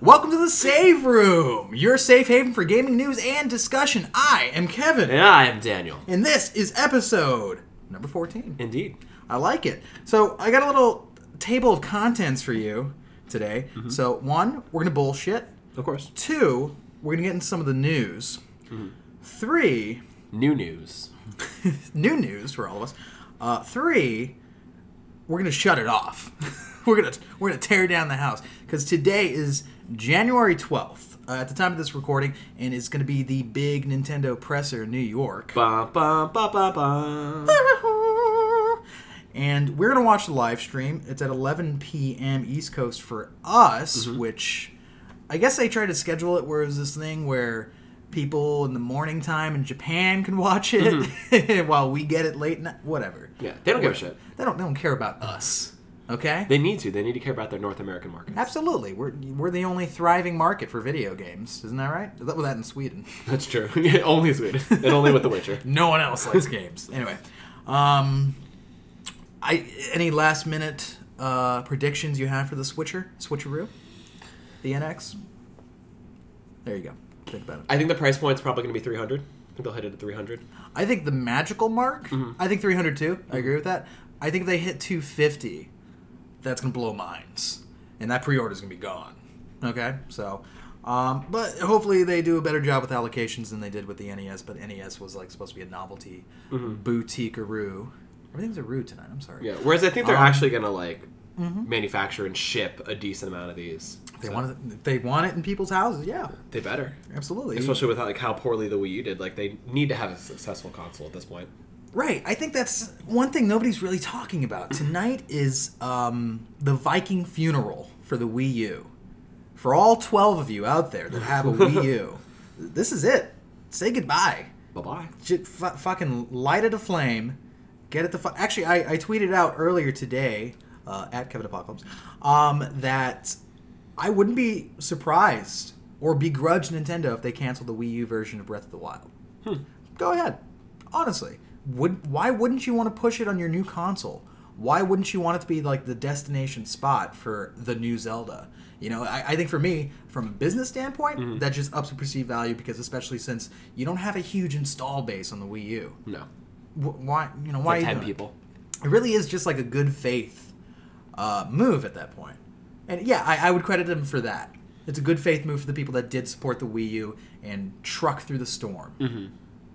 Welcome to the Save Room, your safe haven for gaming news and discussion. I am Kevin, And I am Daniel. and this is episode number 14. Indeed. I like it. So, I got a little table of contents for you today. So, one, we're going to bullshit. Of course. Two, we're going to get into some of the news. Three, New news. new news for all of us. Uh, three, we're gonna shut it off. we're gonna we're gonna tear down the house because today is January twelfth uh, at the time of this recording, and it's gonna be the big Nintendo presser in New York. Ba ba ba ba ba. And we're gonna watch the live stream. It's at 11 p.m. East Coast for us, Mm-hmm. which I guess they tried to schedule it where it was this thing where people in the morning time in Japan can watch it while we get it late night. Whatever. Mm-hmm. Yeah, they don't give a shit. They don't. They don't care about us. Okay. They need to. They need to care about their North American market. Absolutely. We're we're the only thriving market for video games. Isn't that right? That, well, that in Sweden. That's true. only Sweden. and only with The Witcher. No one else likes games. Anyway, um, I any last minute uh, predictions you have for the switcher switcheroo, the NX? There you go. Think about it. I think the price point's probably going to be 300. I think they'll hit it at 300. I think the magical mark. I think 300 too. I agree with that. I think if they hit 250, that's gonna blow minds, and that pre-order is gonna be gone. Okay, so. Um, but hopefully they do a better job with allocations than they did with the NES. But NES was like supposed to be a novelty boutique aroo. Everything's a roo tonight. I'm sorry. Yeah. Whereas I think they're Um, actually going to like manufacture and ship a decent amount of these. They So, want it. They want it in people's houses. Yeah, They better. absolutely. Especially with like how poorly the Wii U did. Like they need to have a successful console at this point. Right. I think that's one thing nobody's really talking about. Tonight is um, the Viking funeral for the Wii U. For all 12 of you out there that have a Wii U, this is it. Say goodbye. Bye bye. Fu- fucking light it aflame. Get it the fu- Actually, I, I tweeted out earlier today uh, at Kevin Apocalypse um, that I wouldn't be surprised or begrudge Nintendo if they canceled the Wii U version of Breath of the Wild. Go ahead. Honestly, would why wouldn't you want to push it on your new console? Why wouldn't you want it to be like the destination spot for the new Zelda? You know, I, I think for me, from a business standpoint, that just ups the perceived value because especially since you don't have a huge install base on the Wii U. No. Why you know why Like 10 doing it? people. It really is just like a good faith uh, move at that point. And yeah, I, I would credit them for that. It's a good faith move for the people that did support the Wii U and truck through the storm. Mm-hmm.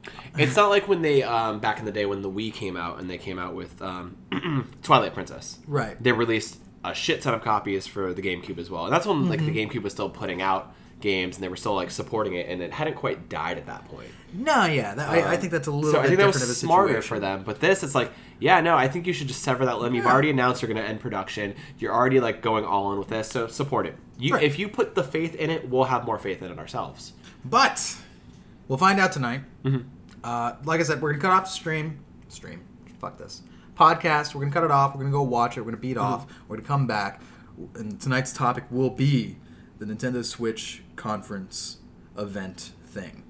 It's not like when they um, back in the day when the Wii came out and they came out with um, Twilight Princess. Right. They released a shit ton of copies for the GameCube as well, and that's when like the Mm-hmm. GameCube was still putting out games and they were still like supporting it, and it hadn't quite died at that point. No, yeah, that, I, I think that's a little So bit I think that was smarter for them. But this, it's like, yeah, no, I think you should just sever that limb. You've already announced you're going to end production. You're already like going all in with this, so support it. You, Right. if you put the faith in it, we'll have more faith in it ourselves. But we'll find out tonight. Mm-hmm. Uh, like I said, we're gonna cut off the stream. Stream. Fuck this podcast. We're gonna cut it off. We're gonna go watch it. We're gonna beat Mm-hmm. off. We're gonna come back, and tonight's topic will be the Nintendo Switch conference event thing.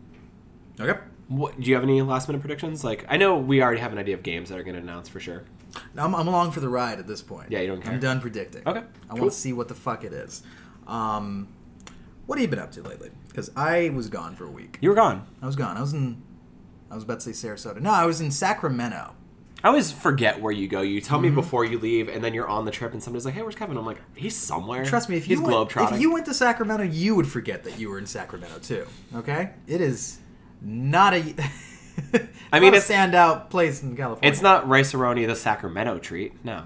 Okay. What, do you have any last minute predictions? Like, I know we already have an idea of games that are going to announce for sure. I'm, I'm along for the ride at this point. Yeah, you don't care. I'm done predicting. Okay, I cool. want to see what the fuck it is. Um, what have you been up to lately? Because I was gone for a week. You were gone. I was gone. I was in. I was about to say Sarasota. No, I was in Sacramento. I always forget where you go. You tell Mm-hmm. me before you leave, and then you're on the trip, and somebody's like, "Hey, where's Kevin?" I'm like, "He's somewhere." Trust me, if he's you went, globetrotting. if you went to Sacramento, you would forget that you were in Sacramento too. Okay, it is not a. I mean, not a it's- standout place in California. it's not Rice-A-Roni the Sacramento treat. No.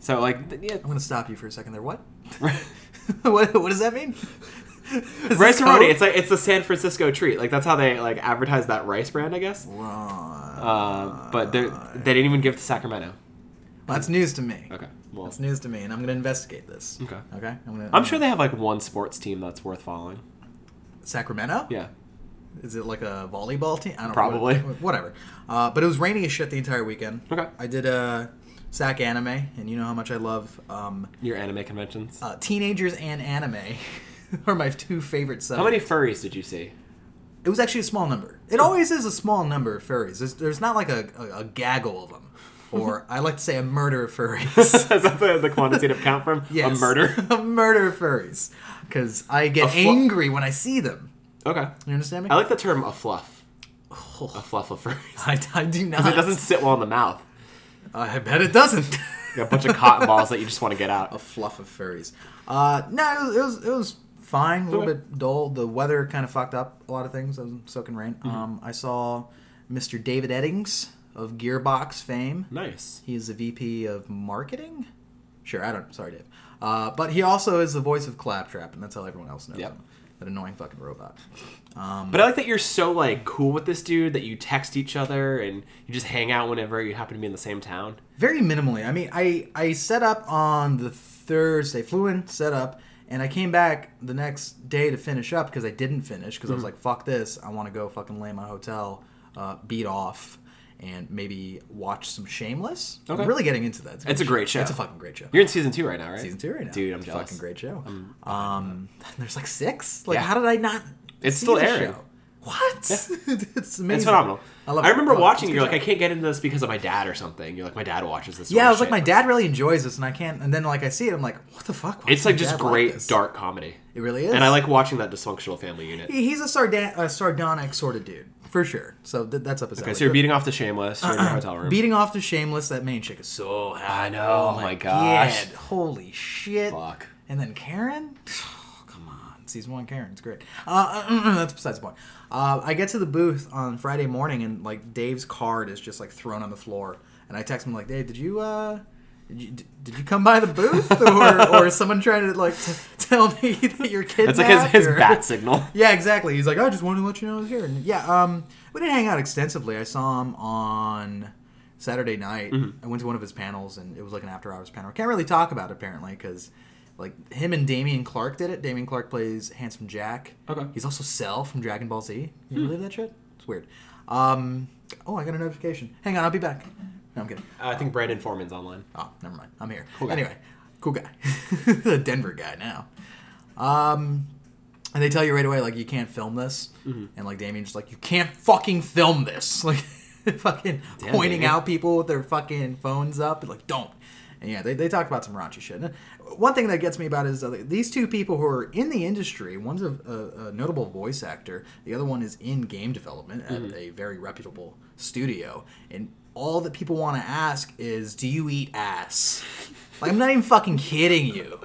So like, th- yeah, I'm gonna stop you for a second there. What? what? What does that mean? Rice-A-Roni. It's like it's the San Francisco treat. Like that's how they like advertise that rice brand, I guess. Right. Uh, but they they didn't even give it to Sacramento. Well, That's news to me. Okay. Well, That's news to me, and I'm gonna investigate this. Okay. Okay. I'm gonna. I'm sure they have like one sports team that's worth following. Sacramento. Yeah. Is it like a volleyball team? I don't Probably. know. what- Whatever. Uh, but it was rainy as shit the entire weekend. Okay. I did a Sac anime, and you know how much I love um, Your anime conventions. uh, teenagers and anime are my two favorite subjects. How many furries did you see? It was actually a small number. It always is a small number of furries. There's, there's not like a, a, a gaggle of them. or I like to say a murder of furries. Is that the, the quantitative count from Yes. a murder? a murder of furries. Because I get A flu- angry when I see them. Okay. You understand me? I like the term a fluff. A fluff of furries. I, I do not. It doesn't sit well in the mouth. I bet it doesn't. A bunch of cotton balls that you just want to get out. a fluff of furries. Uh, no, it was, it was it was fine. A little bit dull. The weather kind of fucked up a lot of things. I was soaking rain. Mm-hmm. Um, I saw Mr. David Eddings of Gearbox fame. Nice. He is the VP of marketing. Sure, I don't. Sorry, Dave. Uh, but he also is the voice of Claptrap, and that's how everyone else knows Yep. him. That annoying fucking robot. Um, But I like that you're so like cool with this dude that you text each other and you just hang out whenever you happen to be in the same town. very minimally. I mean, I I set up on the Thursday, flew in, set up, and I came back the next day to finish up because I didn't finish because I Mm-hmm. was like, fuck this, I want to go fucking lay in my hotel, uh, beat off, and maybe watch some Shameless. Okay. I'm really getting into that. It's a great show. It's a fucking great show. You're in season two right now, right? Season two right now. Dude, I'm It's a jealous. Fucking great show. Um, there's like six. Like, Yeah. how did I not? It's still airing. show? What? it's amazing. It's phenomenal. I I, love it. remember I it. watching. You're like, I can't get into this because of my dad or something. You're like, my dad watches this. Yeah, I was like, my dad really enjoys this, and I can't. And then like I see it, I'm like, what the fuck? Why It's like just dad like great dark comedy, It really is. and I like watching that dysfunctional family unit. He's a, sarda- a sardonic sort of dude, for sure. So th- that's up his Okay, alley. so you're beating off the Shameless. You're in your uh-uh. hotel room. Beating off the shameless. That main chick is so hot. I know, oh my gosh. God, holy shit. Fuck. And then Karen. Season one Karen. It's great. Uh, that's besides the point. Uh, I get to the booth on Friday morning, and like Dave's card is just like thrown on the floor, and I text him like, Dave, did you uh, did you, did you come by the booth, or or is someone trying to like t- tell me that your kid's That's like his, his bat signal. Yeah, exactly. He's like, I just wanted to let you know I was here. And yeah, um, we didn't hang out extensively. I saw him on Saturday night. Mm-hmm. I went to one of his panels, and it was like an after hours panel. Can't really talk about it apparently because like him and Dameon Clarke did it. Dameon Clarke plays Handsome Jack. Okay. He's also Cell from Dragon Ball Z. Hmm. You believe that shit? It's weird. Um, oh, I got a notification. Hang on, I'll be back. No, I'm kidding. I think Brandon Foreman's online. Oh, never mind. I'm here. Cool guy. Anyway, cool guy. the Denver guy now. Um, and they tell you right away, like, you can't film this. Mm-hmm. And, like, Dameon's just like, you can't fucking film this. Like, fucking Damn, pointing Dameon. out people with their fucking phones up. Like, don't. And yeah, they, they talk about some raunchy shit. And one thing that gets me about it is uh, these two people who are in the industry, one's a, a, a notable voice actor, the other one is in game development at Mm-hmm. a very reputable studio. And all that people want to ask is, do you eat ass? Like, I'm not even fucking kidding you.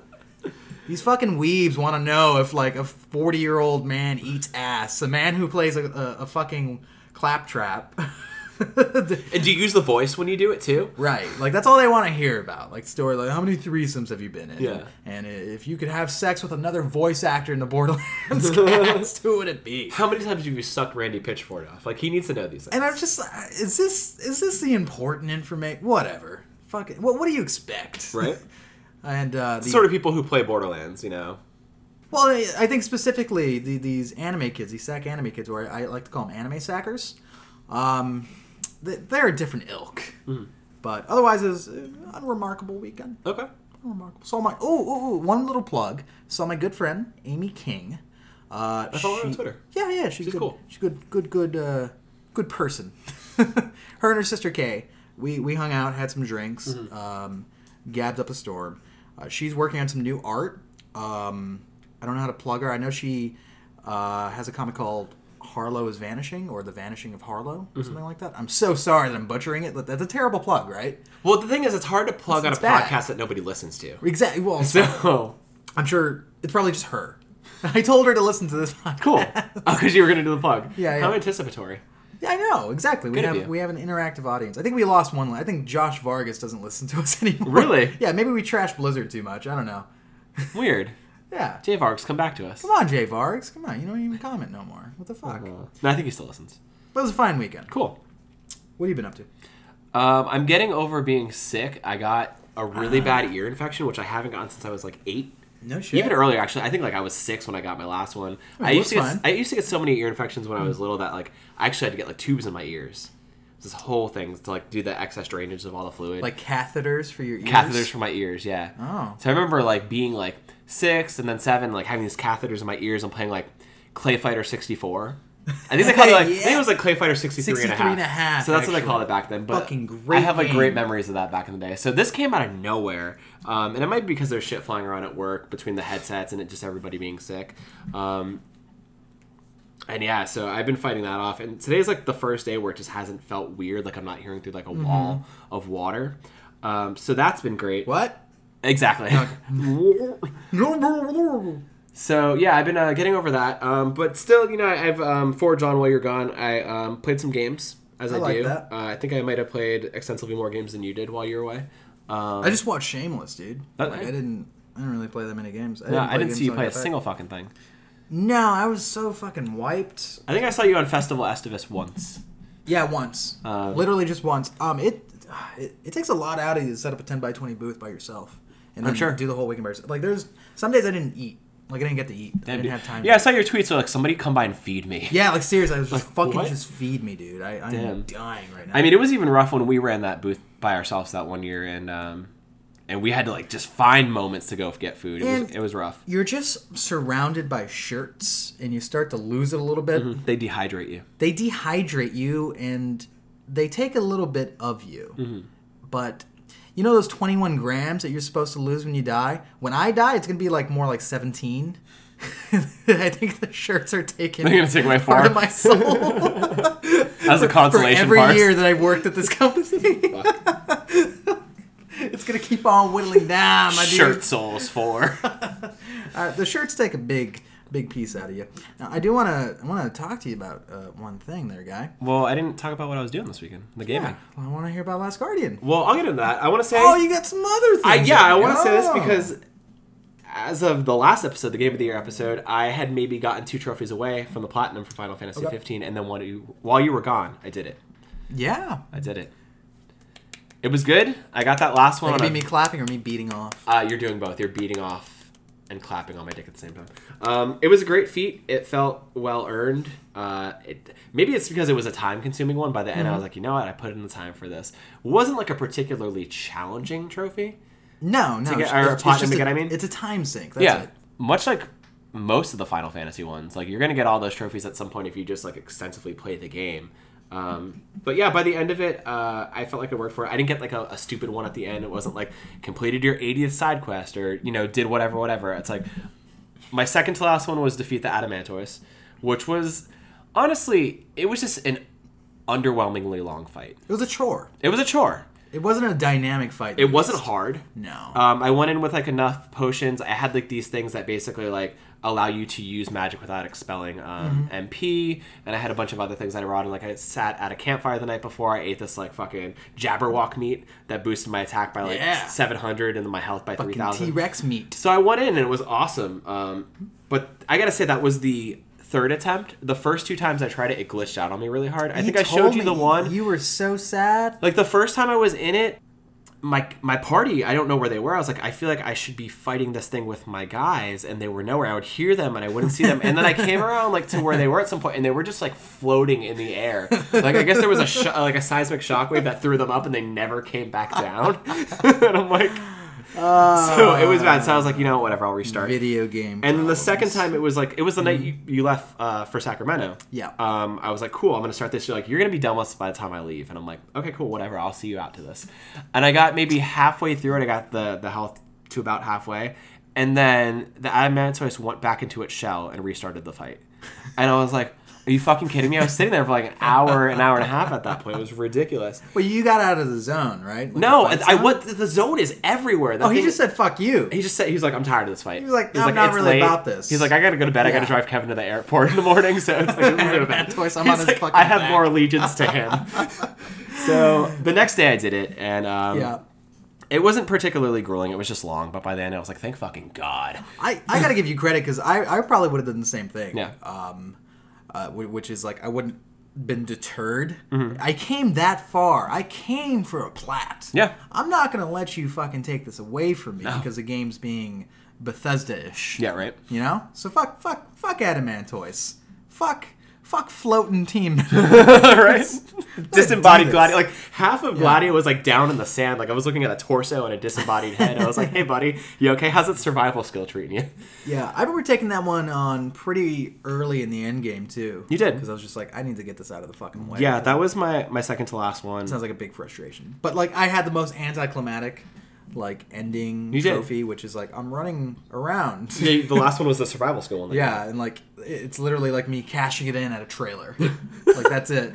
These fucking weebs want to know if like a 40 year old man eats ass. A man who plays a, a, a fucking claptrap. And do you use the voice when you do it too? right. Like that's all they want to hear about. Like story like how many threesomes have you been in? Yeah. And if you could have sex with another voice actor in the Borderlands cast, who would it be? How many times have you sucked Randy Pitchford off? Like he needs to know these things. And I'm just is this is this the important information? Whatever. Fuck it. What, what do you expect? Right. and uh, the, sort of people who play Borderlands, you know. Well, I think specifically the, these anime kids, these sack anime kids, or I, I like to call them anime sackers. Um, they're a different ilk, Mm-hmm. but otherwise, it's an unremarkable weekend. Okay. Unremarkable. Saw my oh, oh, oh one little plug. Saw my good friend Amy King. Uh, I follow her on Twitter. Yeah, yeah, she's, She's good. cool. She's good, good, good, uh, good person. her and her sister Kay. We we hung out, had some drinks, Mm-hmm. um, gabbed up a storm. Uh, she's working on some new art. Um, I don't know how to plug her. I know she uh, has a comic called Harlow is Vanishing or The Vanishing of Harlow Mm-hmm. or something like that. I'm so sorry that I'm butchering it. That's a terrible plug, right? Well, the thing is, it's hard to plug It's- on a bad. podcast that nobody listens to. Exactly. Well, So I'm sure it's probably just her. I told her to listen to this podcast. cool. Oh, because you were gonna do the plug. Yeah, How yeah. anticipatory. Yeah, I know exactly. We Good of have you. we have an interactive audience. I think we lost one. I think Josh Vargas doesn't listen to us anymore. Really? Yeah, maybe we trash Blizzard too much. I don't know. Weird. Yeah. Jay Vargs, come back to us. Come on, Jay Vargas. Come on. You don't even comment no more. What the fuck? Uh, no, I think he still listens. But it was a fine weekend. Cool. What have you been up to? Um, I'm getting over being sick. I got a really Ah. bad ear infection, which I haven't gotten since I was like eight. No shit. Even earlier, actually, I think like I was six when I got my last one. Oh, I used to get, fine. I used to get so many ear infections when I was little that like I actually had to get like tubes in my ears. This whole thing to like do the excess drainage of all the fluid. like catheters for your ears. catheters for my ears, yeah. Oh. So I remember like being like six and then seven, like having these catheters in my ears and playing like Clay Fighter 64. I think they called it like I think it was like Clay Fighter 63, and, a 63 and a half, So that's what they called it back then. But Fucking great I have like great memories of that back in the day. So this came out of nowhere, um, and it might be because there's shit flying around at work between the headsets and it just everybody being sick. Um, and yeah, so I've been fighting that off, and today's like the first day where it just hasn't felt weird, like I'm not hearing through like a Mm-hmm. wall of water. Um, so that's been great. What? Exactly. So yeah, I've been uh, getting over that, um, but still, you know, I've um, forged on while you're gone. I um, played some games as I, I like do. that. Uh, I think I might have played extensively more games than you did while you were away. Um, I just watched Shameless, dude. Like, I didn't. I didn't really play that many games. I no, I didn't see you play a single fucking thing. No, I was so fucking wiped. I think I saw you on Festival Estivus once. Yeah, once. Um, Literally just once. Um, it, it it takes a lot out of you to set up a ten by twenty booth by yourself, and then I'm sure. do the whole weekend by yourself. Like there's some days I didn't eat. Like I didn't get to eat. I didn't have time. Yeah, I saw your tweets. So like, somebody come by and feed me. Yeah, like seriously, I was just Like, fucking what? just feed me, dude. I, I'm Damn. dying right now. I mean, it was even rough when we ran that booth by ourselves that one year, and um, and we had to like just find moments to go get food. It was it was rough. you're just surrounded by shirts, and you start to lose it a little bit. They dehydrate you. They dehydrate you, and they take a little bit of you. Mm-hmm. But you know those 21 grams that you're supposed to lose when you die? When I die, it's gonna be like more like 17. I think the shirts are taking They're gonna take away part of my soul As a consolation. for every part. year that I've worked at this company. it's gonna keep on whittling down, my dude. Shirt soles for. Uh, the shirts take a big, big piece out of you. Now, I do want to, I want to talk to you about uh, one thing, there, guy. well, I didn't talk about what I was doing this weekend. The gaming. Yeah, I want to hear about Last Guardian. Well, I'll get into that. I want to say. Oh, you got some other things. I, yeah, I want to say this Oh. because as of the last episode, the Game of the Year episode, I had maybe gotten two trophies away from the platinum for Final Fantasy Okay. 15, and then when you, while you were gone, I did it. yeah, I did it. It was good. I got that last one. like on be a- me clapping or me beating off. Uh, you're doing both. You're beating off and clapping on my dick at the same time. Um, it was a great feat. It felt well earned. Uh, it, maybe it's because it was a time consuming one. By the end, I was like, you know what? I put in the time for this. Wasn't like a particularly challenging trophy. No, no, get- it's, or it's- it's to a- get, I mean? it's a time sink. That's yeah, it. much like most of the Final Fantasy ones. Like you're gonna get all those trophies at some point if you just like extensively play the game. Um, but yeah, by the end of it, uh, I felt like it worked for it. I didn't get like a, a stupid one at the end. It wasn't like completed your 80th side quest or you know did whatever whatever. It's like my second to last one was defeat the Adamantoise, which was honestly it was just an underwhelmingly long fight. It was a chore. It was a chore. It wasn't a dynamic fight. It wasn't hard. No. Um, I went in with like enough potions. I had like these things that basically like allow you to use magic without expelling um, Mm-hmm. MP, and I had a bunch of other things that I brought in. Like I sat at a campfire the night before. I ate this like fucking Jabberwock meat that boosted my attack by like Yeah. 700 and then my health by Fucking 3000. T Rex meat. So I went in and it was awesome. Um, but I gotta say that was the third attempt. The first two times I tried it, it glitched out on me really hard. I think I showed you the one. You were so sad. Like the first time I was in it, my my party, I don't know where they were. I was like, I feel like I should be fighting this thing with my guys, and they were nowhere. I would hear them and I wouldn't see them. And then I came around like to where they were at some point, and they were just like floating in the air. Like I guess there was a sh- like a seismic shockwave that threw them up, and they never came back down. and I'm like, so it was bad. So I was like, you know, what, whatever, I'll restart. Video game. And then the second time, it was like it was the night you, you left uh, for Sacramento. Yeah. Um, I was like, cool. I'm gonna start this. You're like, you're gonna be done with this by the time I leave. And I'm like, okay, cool, whatever. I'll see you out to this. And I got maybe halfway through it. I got the the health to about halfway, and then the adamantoise went back into its shell and restarted the fight. And I was like. Are you fucking kidding me? I was sitting there for like an hour, an hour and a half at that point. It was ridiculous. Well, you got out of the zone, right? Like No, the I, what the zone is everywhere. The Oh, he thing- just said "fuck you." he just said he was like, I'm tired of this fight. He was like, "I'm not "It's really about this." He's like, I gotta go to bed. I gotta drive Kevin to the airport in the morning. So it's like, I'm gonna bed. Tortoise, I'm He's on his like, fucking I have back. more allegiance to him. so the next day I did it, and um, yeah. it wasn't particularly grueling. It was just long, but by then I was like, thank fucking god. I, I gotta give you credit because I, I probably would have done the same thing. Yeah. Um, uh, which is like I wouldn't been deterred. Mm-hmm. I came that far. I came for a plat. Yeah. I'm not gonna let you fucking take this away from me because the game's being Bethesda-ish. Yeah, right. You know. So fuck fuck fuck Adamantoise. Fuck fuck floating team. right? Disembodied. Gladio. Like half of Gladio was like down in the sand. Like I was looking at a torso and a disembodied head. I was like, "Hey, buddy, you okay? How's that survival skill treating you?" yeah, I remember taking that one on pretty early in the end game too. You did. because I was just like, I need to get this out of the fucking way. Yeah, that was my my second to last one. sounds like a big frustration. But like, I had the most anticlimactic like ending You did. trophy, which is like I'm running around. Yeah, the last one was the survival skill one. that Yeah, and like it's literally like me cashing it in at a trailer. like that's it.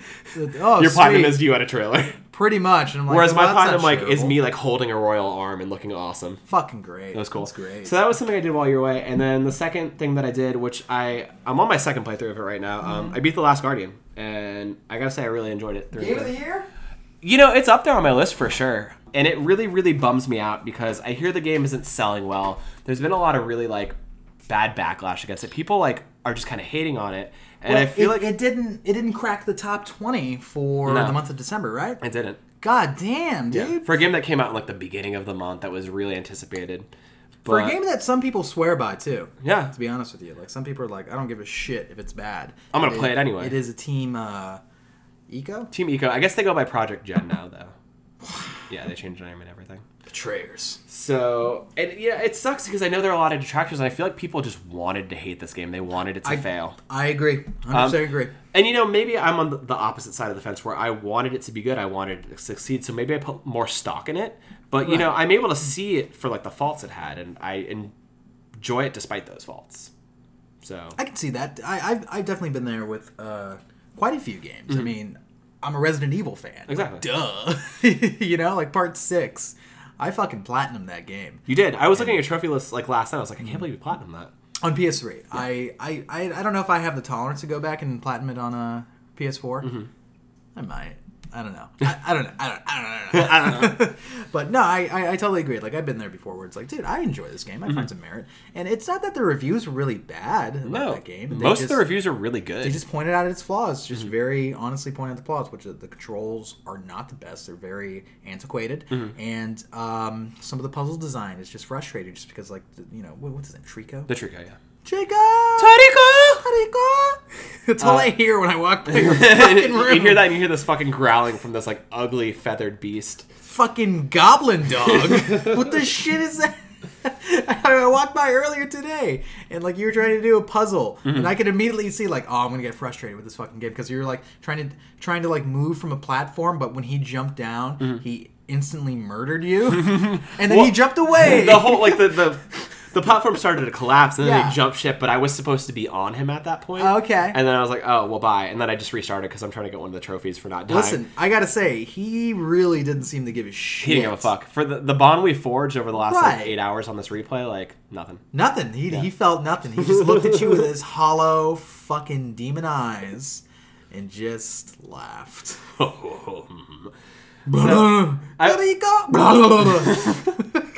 Oh, Your platinum sweet. is you at a trailer. pretty much. And I'm like, Whereas well, my that's platinum not like is me like holding a royal arm and looking awesome. fucking great. It was cool. That's great. So that was something I did while you were away. And then the second thing that I did, which I I'm on my second playthrough of it right now. Um, I beat the Last Guardian, and I gotta say I really enjoyed it. Game of the year? You know, it's up there on my list for sure. And it really, really bums me out because I hear the game isn't selling well. There's been a lot of really like bad backlash against it. People like are just kind of hating on it. And I feel it, like it didn't it didn't crack the top twenty for No. the month of December, right? it didn't. God damn, dude. For a game that came out in like the beginning of the month that was really anticipated. For a game that some people swear by too. Yeah. To be honest with you, like some people are like, I don't give a shit if it's bad. I'm gonna play it anyway. It is a team uh, eco Team Eco, I guess they go by Project Gen now though. Yeah, they changed the name and everything. betrayers. So, and yeah, it sucks because I know there are a lot of detractors, and I feel like people just wanted to hate this game. They wanted it to I- fail. I agree. 100% Um, agree. And you know, maybe I'm on the, opposite side of the fence where I wanted it to be good. I wanted it to succeed. So maybe I put more stock in it. But you know, I'm able to see it for like the faults it had, and I enjoy it despite those faults. So I can see that. I, I've, I've definitely been there with uh, quite a few games. I mean, I'm a Resident Evil fan. Exactly. Duh. you know, like part six. I fucking platinum that game you did. I was looking at your trophy list like last night. I was like, I can't believe you platinum that. on PS3. I, I, I I don't know if I have the tolerance to go back and platinum it on a PS4. Mm-hmm. I might. I don't know. I, I don't know. I don't. I don't know. I don't know. but no, I, I I totally agree. Like I've been there before, where it's like, dude, I enjoy this game. I find some merit, and it's not that the reviews were really bad about Mm-hmm. No, that game. They most of the reviews are really good. They just pointed out its flaws, just Mm-hmm. very honestly pointed out the flaws, which are the controls are not the best. They're very antiquated, Mm-hmm. and um, some of the puzzle design is just frustrating, just because like the, you know what, what's his name, Trico. the Trico, yeah. Tariko! Trico. That's all I hear when I walk by your fucking room. Uh, you hear that and you hear this fucking growling from this like ugly feathered beast. Fucking goblin dog. what the shit is that? I walked by earlier today, and like you were trying to do a puzzle, Mm-hmm. and I could immediately see like, oh, I'm gonna get frustrated with this fucking game because you're like trying to trying to like move from a platform, but when he jumped down, he instantly murdered you, and then he Mm-hmm. Jumped away. The whole like the the the platform started to collapse and then Yeah. they jumped ship, but I was supposed to be on him at that point. Oh, okay. And then I was like, oh well, bye. And then I just restarted because I'm trying to get one of the trophies for not dying. Listen, I gotta say, he really didn't seem to give a shit. he didn't give a fuck for the the bond we forged over the last Right. like eight hours on this replay. Like nothing. Nothing. He, he felt nothing. He just looked at you with his hollow fucking demon eyes and just laughed. I- you go.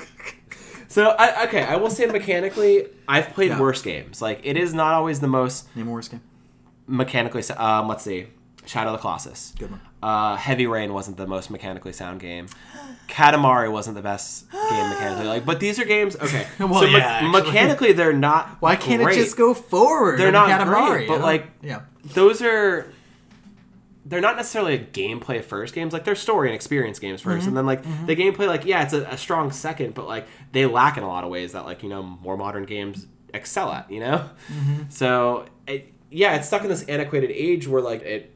So I okay, I will say mechanically, I've played Yeah. worse games. Like it is not always the most Name a worse game. mechanically. Um, let's see, Shadow of the Colossus. Good one. Uh, Heavy Rain wasn't the most mechanically sound game. Katamari wasn't the best game mechanically. Like, but these are games. Okay, Well, so yeah, me- mechanically they're not. Why can't great. it just go forward? They're not Katamari, great, but, know? like- yeah, Those are. They're not necessarily a gameplay first games. Like they're story and experience games 1st Mm-hmm. and then like the gameplay. Like yeah, it's a, a strong second, but like they lack in a lot of ways that like you know more modern games excel at. You know, Mm-hmm. so it, yeah, it's stuck in this antiquated age where like it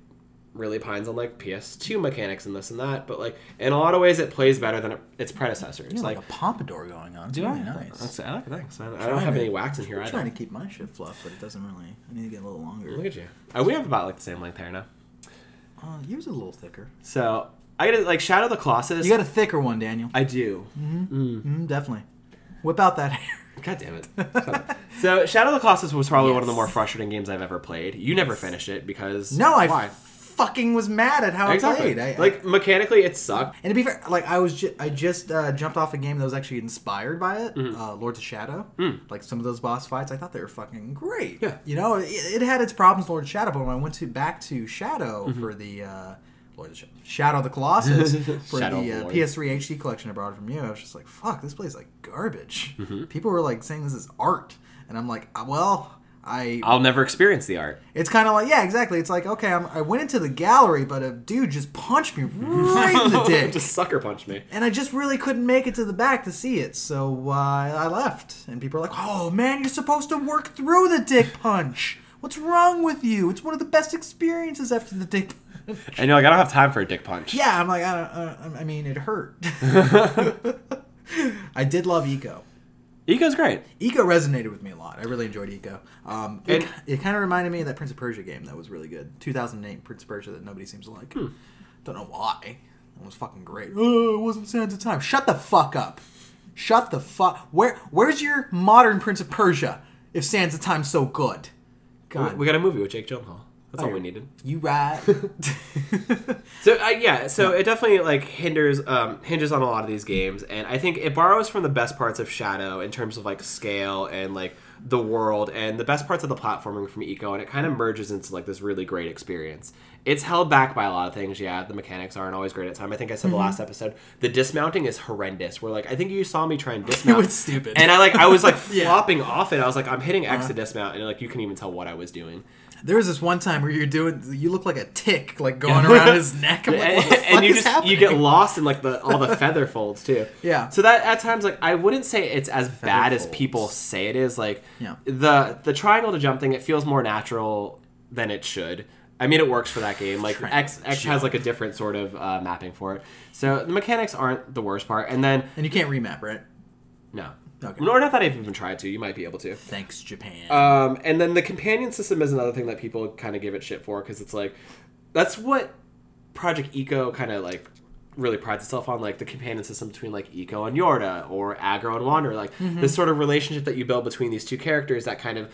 really pines on like PS2 mechanics and this and that, but like in a lot of ways it plays better than its predecessors. have like, like, a pompadour going on. It's do I? really nice. That's, I like thanks. I, I don't have to- any wax in here I'm trying to keep my shit fluff, but it doesn't really. I need to get a little longer. Look at you. Uh, we have about like the same length hair now. Uh, yours is a little thicker. So I gotta like Shadow of the Colossus. You got a thicker one, Daniel. I do. Mm, definitely. Whip out that hair. God damn it. So Shadow of the Colossus was probably one of the more frustrating games I've ever played. You never finished it because No, I why? Fucking was mad at how exactly. I played. I, I- like mechanically it sucked. And to be fair, like I was, ju- I just uh, jumped off a game that was actually inspired by it, Mm-hmm. uh, Lords of Shadow. Like some of those boss fights, I thought they were fucking great. Yeah. you know, it, it had its problems, Lord of Shadow, but when I went to back to Shadow Mm-hmm. for the uh, Lord of Shadow, Shadow of the Colossus for Shadow the uh, PS3 HD collection I borrowed from you, I was just like, "Fuck, this plays like garbage." Mm-hmm. People were like saying this is art, and I'm like, uh, "Well." I I'll never experience the art. it's kind of like yeah, exactly. It's like okay, I'm, I went into the gallery, but a dude just punched me right in the dick, Just sucker punched me. and I just really couldn't make it to the back to see it. So uh, I left, and people are like, "Oh man, you're supposed to work through the dick punch. What's wrong with you? It's one of the best experiences after the dick." punch." And you're like, I don't have time for a dick punch. Yeah, I'm like, I, don't, uh, I mean, it hurt. I did love Eco. Eco's great. Eco resonated with me a lot. I really enjoyed Eco. Um, it it kind of reminded me of that Prince of Persia game that was really good. 2008 Prince of Persia that nobody seems to like. Hmm. Don't know why. It was fucking great. Oh, it wasn't Sands of Time. Shut the fuck up. Shut the fuck. Where Where's your modern Prince of Persia? If Sands of Time's so good. God, We got a movie with Jake Gyllenhaal. That's all Oh. we needed. you right. So uh, yeah, so it definitely like hinders um, hinges on a lot of these games, and I think it borrows from the best parts of Shadow in terms of like scale and like the world, and the best parts of the platforming from Eco, and it kind of merges into like this really great experience. It's held back by a lot of things. Yeah, the mechanics aren't always great at time. I think I said the last episode the dismounting is horrendous. Where like I think you saw me try and dismount. was stupid. and I like I was like Yeah. flopping off it. I was like I'm hitting X to dismount, and like you can even tell what I was doing. There was this one time where you're doing, you look like a tick, like going around his neck. I'm like, what the fuck and you is just happening? you get lost in like the all the feather folds too. Yeah. So that at times like I wouldn't say it's as bad as people say it is. Like Yeah. the the triangle to jump thing, it feels more natural than it should. I mean, it works for that game. Like X X has like a different sort of uh, mapping for it. So the mechanics aren't the worst part. And then And you can't remap, right? no, Okay. nor not that I've even tried to. You might be able to. Thanks, Japan. Um, and then the companion system is another thing that people kind of give it shit for because it's like that's what Project Eco kind of like really prides itself on, like the companion system between like Eco and Yorda or Agro and Wander, like this sort of relationship that you build between these two characters that kind of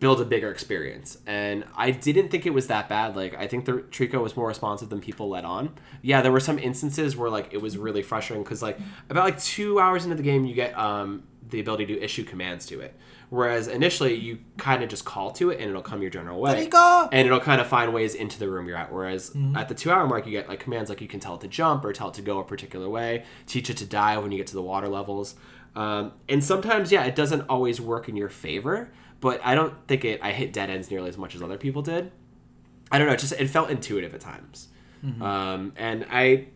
builds a bigger experience. And I didn't think it was that bad. Like I think the Trico was more responsive than people let on. Yeah, there were some instances where like it was really frustrating because like about like two hours into the game, you get um, the ability to issue commands to it. Whereas initially you kind of just call to it and it'll come your general way. Trico! And it'll kind of find ways into the room you're at. Whereas at the two hour mark, you get like commands like you can tell it to jump or tell it to go a particular way, teach it to dive when you get to the water levels. Um, and sometimes, yeah, it doesn't always work in your favor, but I don't think it. I hit dead ends nearly as much as other people did. I don't know. It just it felt intuitive at times, um, and I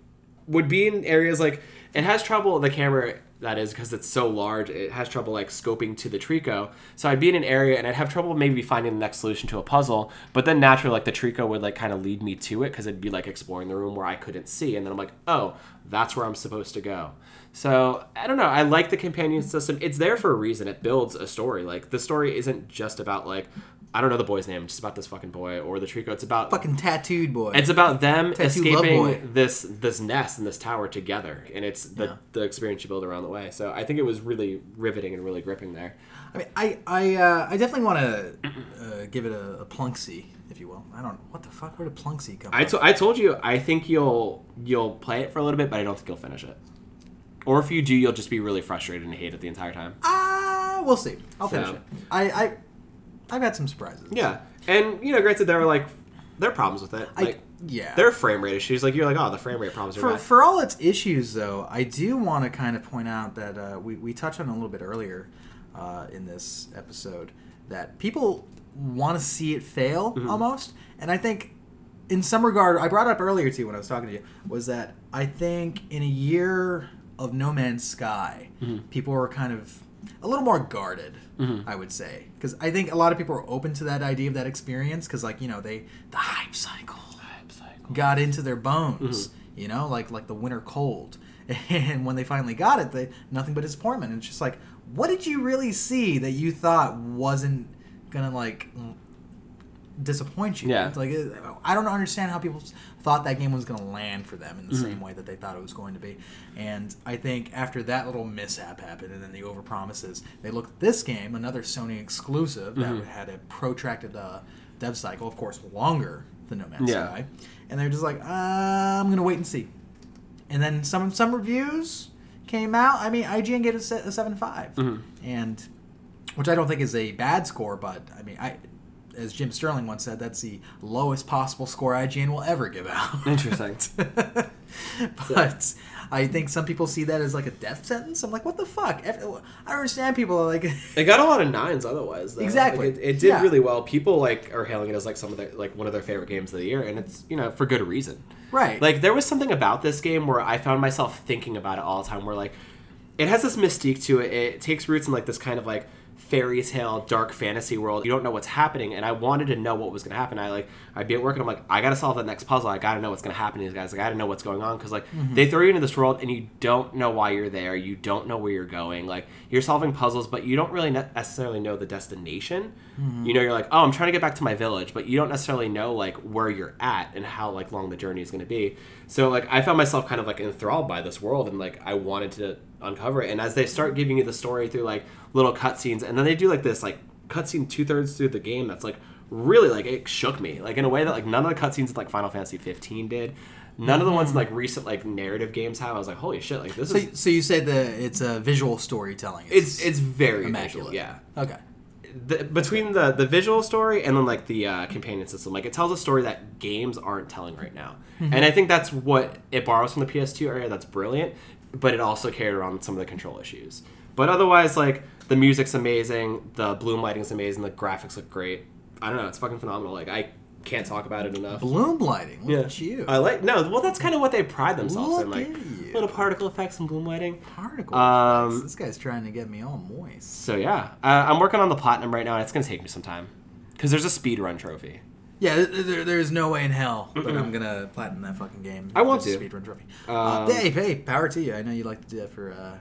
would be in areas like it has trouble. The camera that is because it's so large. It has trouble like scoping to the Trico. So I'd be in an area and I'd have trouble maybe finding the next solution to a puzzle. But then naturally, like the Trico would like kind of lead me to it because it'd be like exploring the room where I couldn't see, and then I'm like, oh, that's where I'm supposed to go. So I don't know. I like the companion system. It's there for a reason. It builds a story. Like the story isn't just about like I don't know the boy's name. It's just about this fucking boy or the Trico. It's about Fucking tattooed boy. it's about them Tattoo escaping this this nest and this tower together, and it's the Yeah. the experience you build around the way. So I think it was really riveting and really gripping there. I mean, I I, uh, I definitely want to uh, give it a, a plunksy, if you will. I don't. What the fuck? Where did plunksy come I, to, I told you I think you'll you'll play it for a little bit, but I don't think you'll finish it. Or if you do, you'll just be really frustrated and hate it the entire time. Ah, we'll see. I'll finish So- it. I I I've had some surprises. Yeah, and you know, granted, there were like there are problems with it. I Like yeah. there are frame rate issues. Like you're like, oh, the frame rate problems are for, bad. for all its issues, though, I do want to kind of point out that uh, we, we touched on a little bit earlier uh, in this episode that people want to see it fail Mm-hmm. almost. And I think, in some regard, I brought up earlier too when I was talking to you, was that I think in a year of No Man's Sky, Mm-hmm. people were kind of a little more guarded. I would say because I think a lot of people are open to that idea of that experience because, like you know, they the hype cycle hype cycle got into their bones. Mm-hmm. You know, like like the winter cold. And when they finally got it, they nothing but disappointment. And it's just like, what did you really see that you thought wasn't gonna like disappoint you? Yeah. It's like I don't understand how people thought that game was gonna land for them in the Mm-hmm. same way that they thought it was going to be. And I think after that little mishap happened, and then the overpromises, they looked at this game, another Sony exclusive that Mm-hmm. had a protracted uh, dev cycle, of course, longer than No Man's Yeah. Sky and they're just like, uh, I'm gonna wait and see. And then some some reviews came out. I mean, IGN gave it a a seven Mm-hmm. and which I don't think is a bad score, but I mean, I as Jim Sterling once said, that's the lowest possible score IGN will ever give out. Interesting. but I think some people see that as like a death sentence. I'm like, what the fuck? Ev- I understand people are like, It got a lot of nines otherwise. Though. Exactly. Like, it, it did Yeah. really well. People like are hailing it as like some of their like one of their favorite games of the year, and it's you know for good reason. right? Like there was something about this game where I found myself thinking about it all the time. Where like it has this mystique to it. It takes roots in like this kind of like fairy tale dark fantasy world. You don't know what's happening and i wanted to know what was going to happen. I like i'd be at work and i'm like i gotta solve that next puzzle. I gotta know what's going to happen to these guys. Like i gotta know what's going on. Because like mm-hmm. they throw you into this world and you don't know why you're there. You don't know where you're going. Like you're solving puzzles but you don't really ne- necessarily know the destination. Mm-hmm. You know you're like oh i'm trying to get back to my village but you don't necessarily know like where you're at and how like long the journey is going to be. So like i found myself kind of like enthralled by this world and like i wanted to uncover it. And as they start giving you the story through like little cutscenes and then they do like this like cutscene two-thirds through the game that's like really like it shook me like in a way that like none of the cutscenes like final fantasy 15 did. None of the ones in like recent like narrative games have. I was like holy shit like this so, is so you say that it's a visual storytelling. it's it's very immaculate. visual, yeah. Okay. the, between the the visual story and then like the uh, companion system like it tells a story that games aren't telling right now. And i think that's what it borrows from the ps2 area that's brilliant but it also carried around some of the control issues. But otherwise like the music's amazing the bloom lighting's amazing the graphics look great i don't know it's fucking phenomenal like i can't talk about it enough Bloom lighting. Look at you. I like no. Well, that's kind of what they pride themselves in, Look like at you. little particle effects and bloom lighting. Particle Um, effects. This guy's trying to get me all moist. So yeah, uh, I'm working on the platinum right now, and it's gonna take me some time because there's a speed run trophy. Yeah, th- th- there's no way in hell that I'm gonna platinum that fucking game. I want to. speedrun trophy. Um, uh, hey, hey, power to you. I know you like to do that for uh,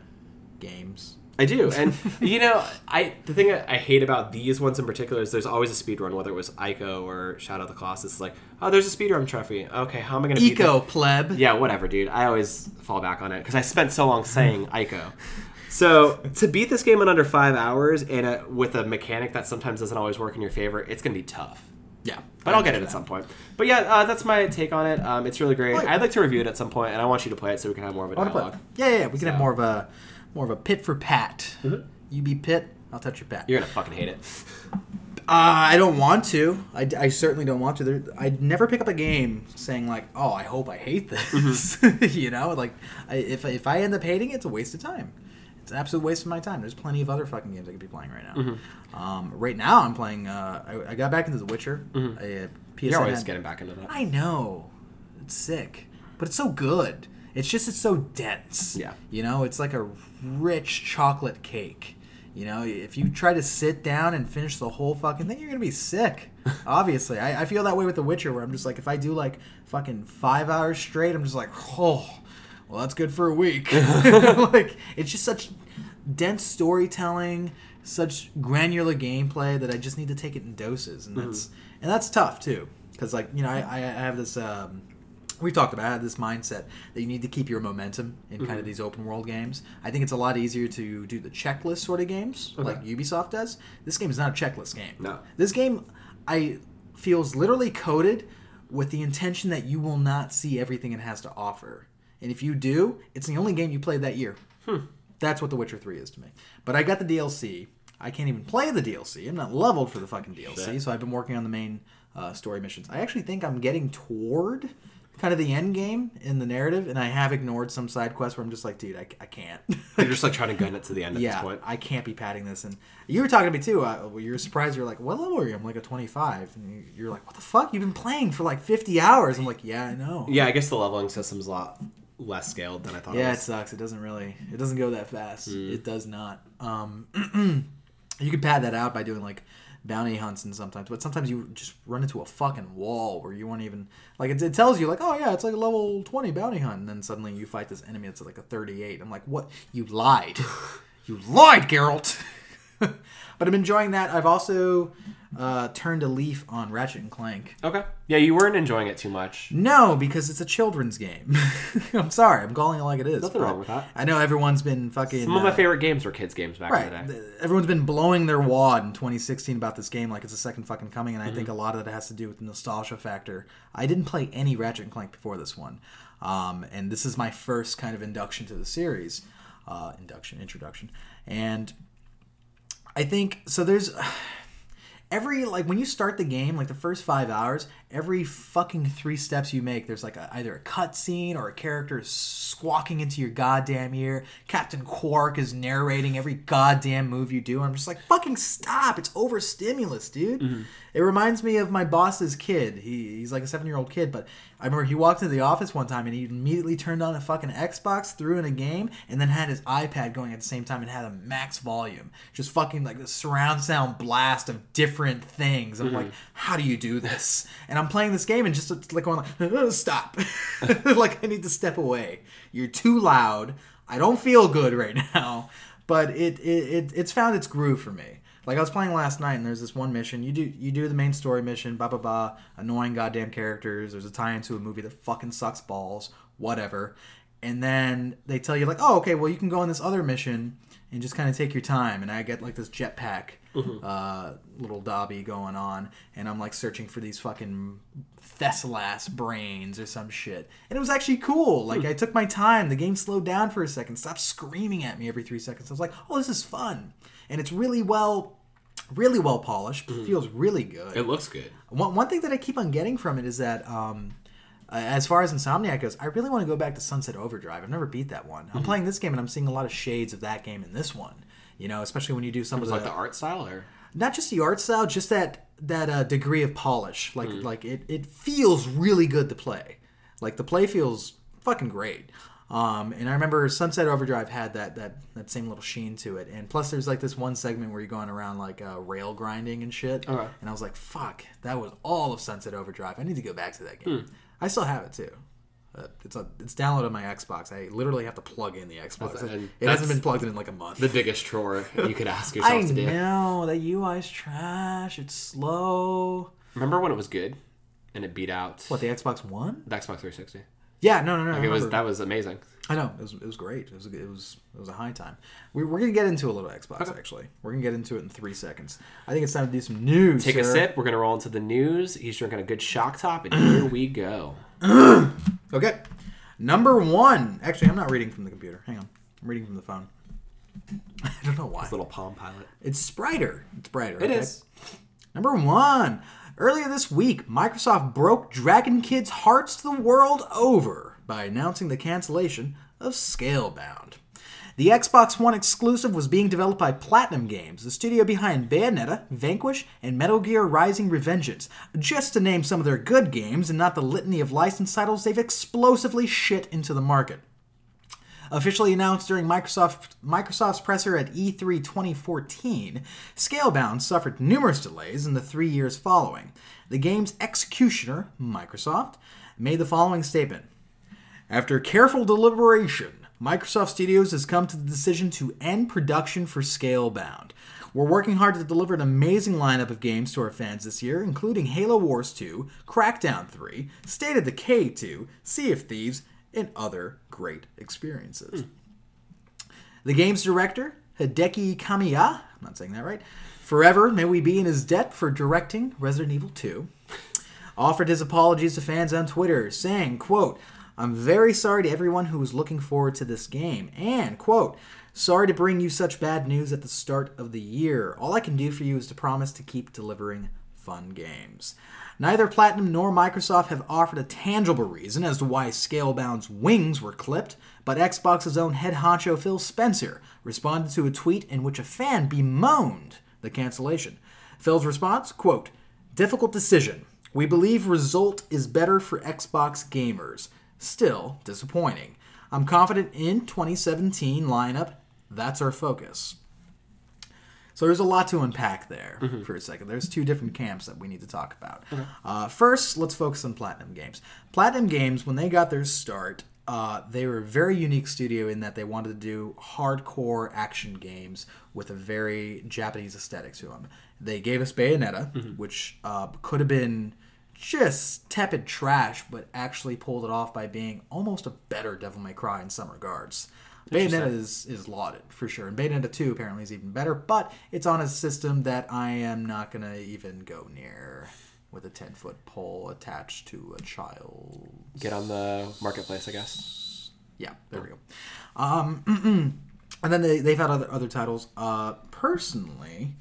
games. I do, and you know, I the thing I I hate about these ones in particular is there's always a speed run, whether it was Ico or Shadow of the Colossus. It's like, oh, there's a speed run trophy. Okay, how am I gonna beat Eco pleb. Yeah, whatever, dude. I always fall back on it because I spent so long saying Ico. So to beat this game in under five hours and with a mechanic that sometimes doesn't always work in your favor, it's gonna be tough. Yeah, But I'll get it at some point. But yeah, uh, that's my take on it. Um, it's really great. I'd like to review it at some point, and I want you to play it so we can have more of a I dialogue. Yeah, yeah, yeah. We can have more of a more of a pit for pat. You be pit, I'll touch your pat. You're gonna fucking hate it. Uh, I don't want to. I, I certainly don't want to. There, I'd never pick up a game saying like, "Oh, I hope I hate this." you know, like I, if if I end up hating it, it's a waste of time. It's an absolute waste of my time. There's plenty of other fucking games I could be playing right now. Um, right now, I'm playing. Uh, I, I got back into The Witcher. I, uh, PSN You're always had- getting back into that. I know, it's sick, but it's so good. It's just it's so dense. Yeah. You know, it's like a rich chocolate cake. You know, if you try to sit down and finish the whole fucking thing, you're gonna be sick. Obviously, I, I feel that way with The Witcher, where I'm just like, if I do like fucking five hours straight, I'm just like, oh, well, that's good for a week. like, it's just such dense storytelling, such granular gameplay that I just need to take it in doses, and that's and that's tough too, because like you know, I, I have this. Um, We've talked about I this mindset that you need to keep your momentum in kind of these open world games. I think it's a lot easier to do the checklist sort of games like Ubisoft does. This game is not a checklist game. No. This game I feels literally coded with the intention that you will not see everything it has to offer. And if you do, it's the only game you played that year. Hmm. That's what The Witcher 3 is to me. But I got the DLC. I can't even play the DLC. I'm not leveled for the fucking DLC, Shit. so I've been working on the main uh, story missions. I actually think I'm getting toward kind of the end game in the narrative, and I have ignored some side quests where I'm just like, dude, I, I can't. You're just like trying to gun it to the end at yeah, this point. I can't be padding this. And you were talking to me too. Uh, you're surprised. You're like, what level are you? I'm like a 25. And you- you're like, what the fuck? You've been playing for like 50 hours. I'm like, yeah, I know. Yeah, I guess the leveling system's a lot less scaled than I thought. Yeah, it it sucks. It doesn't really. It doesn't go that fast. Mm. It does not. Um, you can pad that out by doing like bounty hunts and sometimes, but sometimes you just run into a fucking wall where you won't even like it, it tells you like, oh yeah, it's like a level 20 bounty hunt, and then suddenly you fight this enemy that's like a 38. I'm like, what? You lied. you lied, Geralt. but I'm enjoying that. I've also uh, turned a leaf on Ratchet and Clank. Okay. Yeah, you weren't enjoying it too much. No, because it's a children's game. I'm sorry, I'm calling it like it is. Nothing wrong with that. I know everyone's been fucking. Some of my uh, favorite games were kids' games back in the Right. day. Everyone's been blowing their wad in 2016 about this game like it's a second fucking coming, and I Mm-hmm. think a lot of that has to do with the nostalgia factor. I didn't play any Ratchet and Clank before this one, um, and this is my first kind of induction to the series. Uh, induction, introduction, and I think so. There's every like when you start the game, like the first five hours, every fucking three steps you make, there's like a, either a cutscene or a character squawking into your goddamn ear. Captain Quark is narrating every goddamn move you do. I'm just like, fucking stop! It's overstimulus, dude. Mm-hmm. It reminds me of my boss's kid. He, he's like a seven year old kid, but I remember he walked into the office one time and he immediately turned on a fucking Xbox, threw in a game, and then had his iPad going at the same time and had a max volume. Just fucking like the surround sound blast of different things. I'm mm-hmm. like, how do you do this? And I'm playing this game and just it's like going like, uh, stop. like I need to step away. You're too loud. I don't feel good right now. But it, it, it it's found its groove for me. Like I was playing last night, and there's this one mission. You do you do the main story mission, blah blah blah. Annoying goddamn characters. There's a tie into a movie that fucking sucks balls. Whatever. And then they tell you like, oh okay, well you can go on this other mission and just kind of take your time. And I get like this jetpack uh, little dobby going on, and I'm like searching for these fucking Thessalas brains or some shit. And it was actually cool. Like I took my time. The game slowed down for a second, stopped screaming at me every three seconds. I was like, oh, this is fun, and it's really well, really well polished. It feels really good. It looks good. One, one thing that I keep on getting from it is that, um, uh, as far as Insomniac goes, I really want to go back to Sunset Overdrive. I've never beat that one. I'm playing this game and I'm seeing a lot of shades of that game in this one. You know, especially when you do some of the, like the art style, or not just the art style, just that that uh, degree of polish. Like Hmm. like it, it feels really good to play. Like the play feels fucking great. Um, and I remember Sunset Overdrive had that that that same little sheen to it. And plus, there's like this one segment where you're going around like uh, rail grinding and shit. And I was like, fuck, that was all of Sunset Overdrive. I need to go back to that game. Hmm. I still have it too. Uh, it's a, it's downloaded on my Xbox. I literally have to plug in the Xbox. That's- It, hasn't been plugged in in like a month. the biggest chore you could ask yourself I to do. I know that UI's trash. It's slow. Remember when it was good and it beat out What the Xbox One? the Xbox 360? Yeah, no, no, no. I, It was that was amazing. I know it was. It was great. It was. a It was. It was a high time. We, we're gonna get into a little Xbox actually. We're gonna get into it in three seconds. I think it's time to do some news. Take a sip. We're gonna roll into the news. He's drinking a good shock top, and here we go. Okay. Number one. Actually, I'm not reading from the computer. Hang on. I'm reading from the phone. I don't know why. It's little Palm Pilot. It's brighter. It's brighter. It okay? is. Number one. Earlier this week, Microsoft broke Dragon Kids' hearts the world over by announcing the cancellation of Scalebound. The Xbox One exclusive was being developed by Platinum Games, the studio behind Bayonetta, Vanquish, and Metal Gear Rising Revengeance, just to name some of their good games and not the litany of licensed titles they've explosively shit into the market. Officially announced during Microsoft Microsoft's presser at E E3 2014, Scalebound suffered numerous delays in the three years following. The game's executioner, Microsoft, made the following statement. After careful deliberation, Microsoft Studios has come to the decision to end production for Scalebound. We're working hard to deliver an amazing lineup of games to our fans this year, including Halo Wars 2, Crackdown 3, State of Decay 2, Sea of Thieves, and other great experiences. The game's director, Hideki Kamiya, I'm not saying that right, forever may we be in his debt for directing Resident Evil 2, offered his apologies to fans on Twitter, saying, quote, I'm very sorry to everyone who was looking forward to this game, and, quote, sorry to bring you such bad news at the start of the year. All I can do for you is to promise to keep delivering fun games. Neither Platinum nor Microsoft have offered a tangible reason as to why Scalebound's wings were clipped, but Xbox's own head honcho Phil Spencer responded to a tweet in which a fan bemoaned the cancellation. Phil's response, quote, difficult decision. We believe result is better for Xbox gamers. Still disappointing. I'm confident in 2017 lineup. That's our focus. So there's a lot to unpack there for a second. There's two different camps that we need to talk about. Uh, first, let's focus on Platinum Games. Platinum Games, when they got their start, uh, they were a very unique studio in that they wanted to do hardcore action games with a very Japanese aesthetic to them. They gave us Bayonetta, which uh, could have been just tepid trash, but actually pulled it off by being almost a better Devil May Cry in some regards. Bayonetta is, is lauded for sure, and Bayonetta 2 apparently is even better, but it's on a system that I am not going to even go near with a 10 foot pole attached to a child. Get on the marketplace, I guess. Yeah, there we go. Um, and then they, they've had other, other titles. Uh, personally,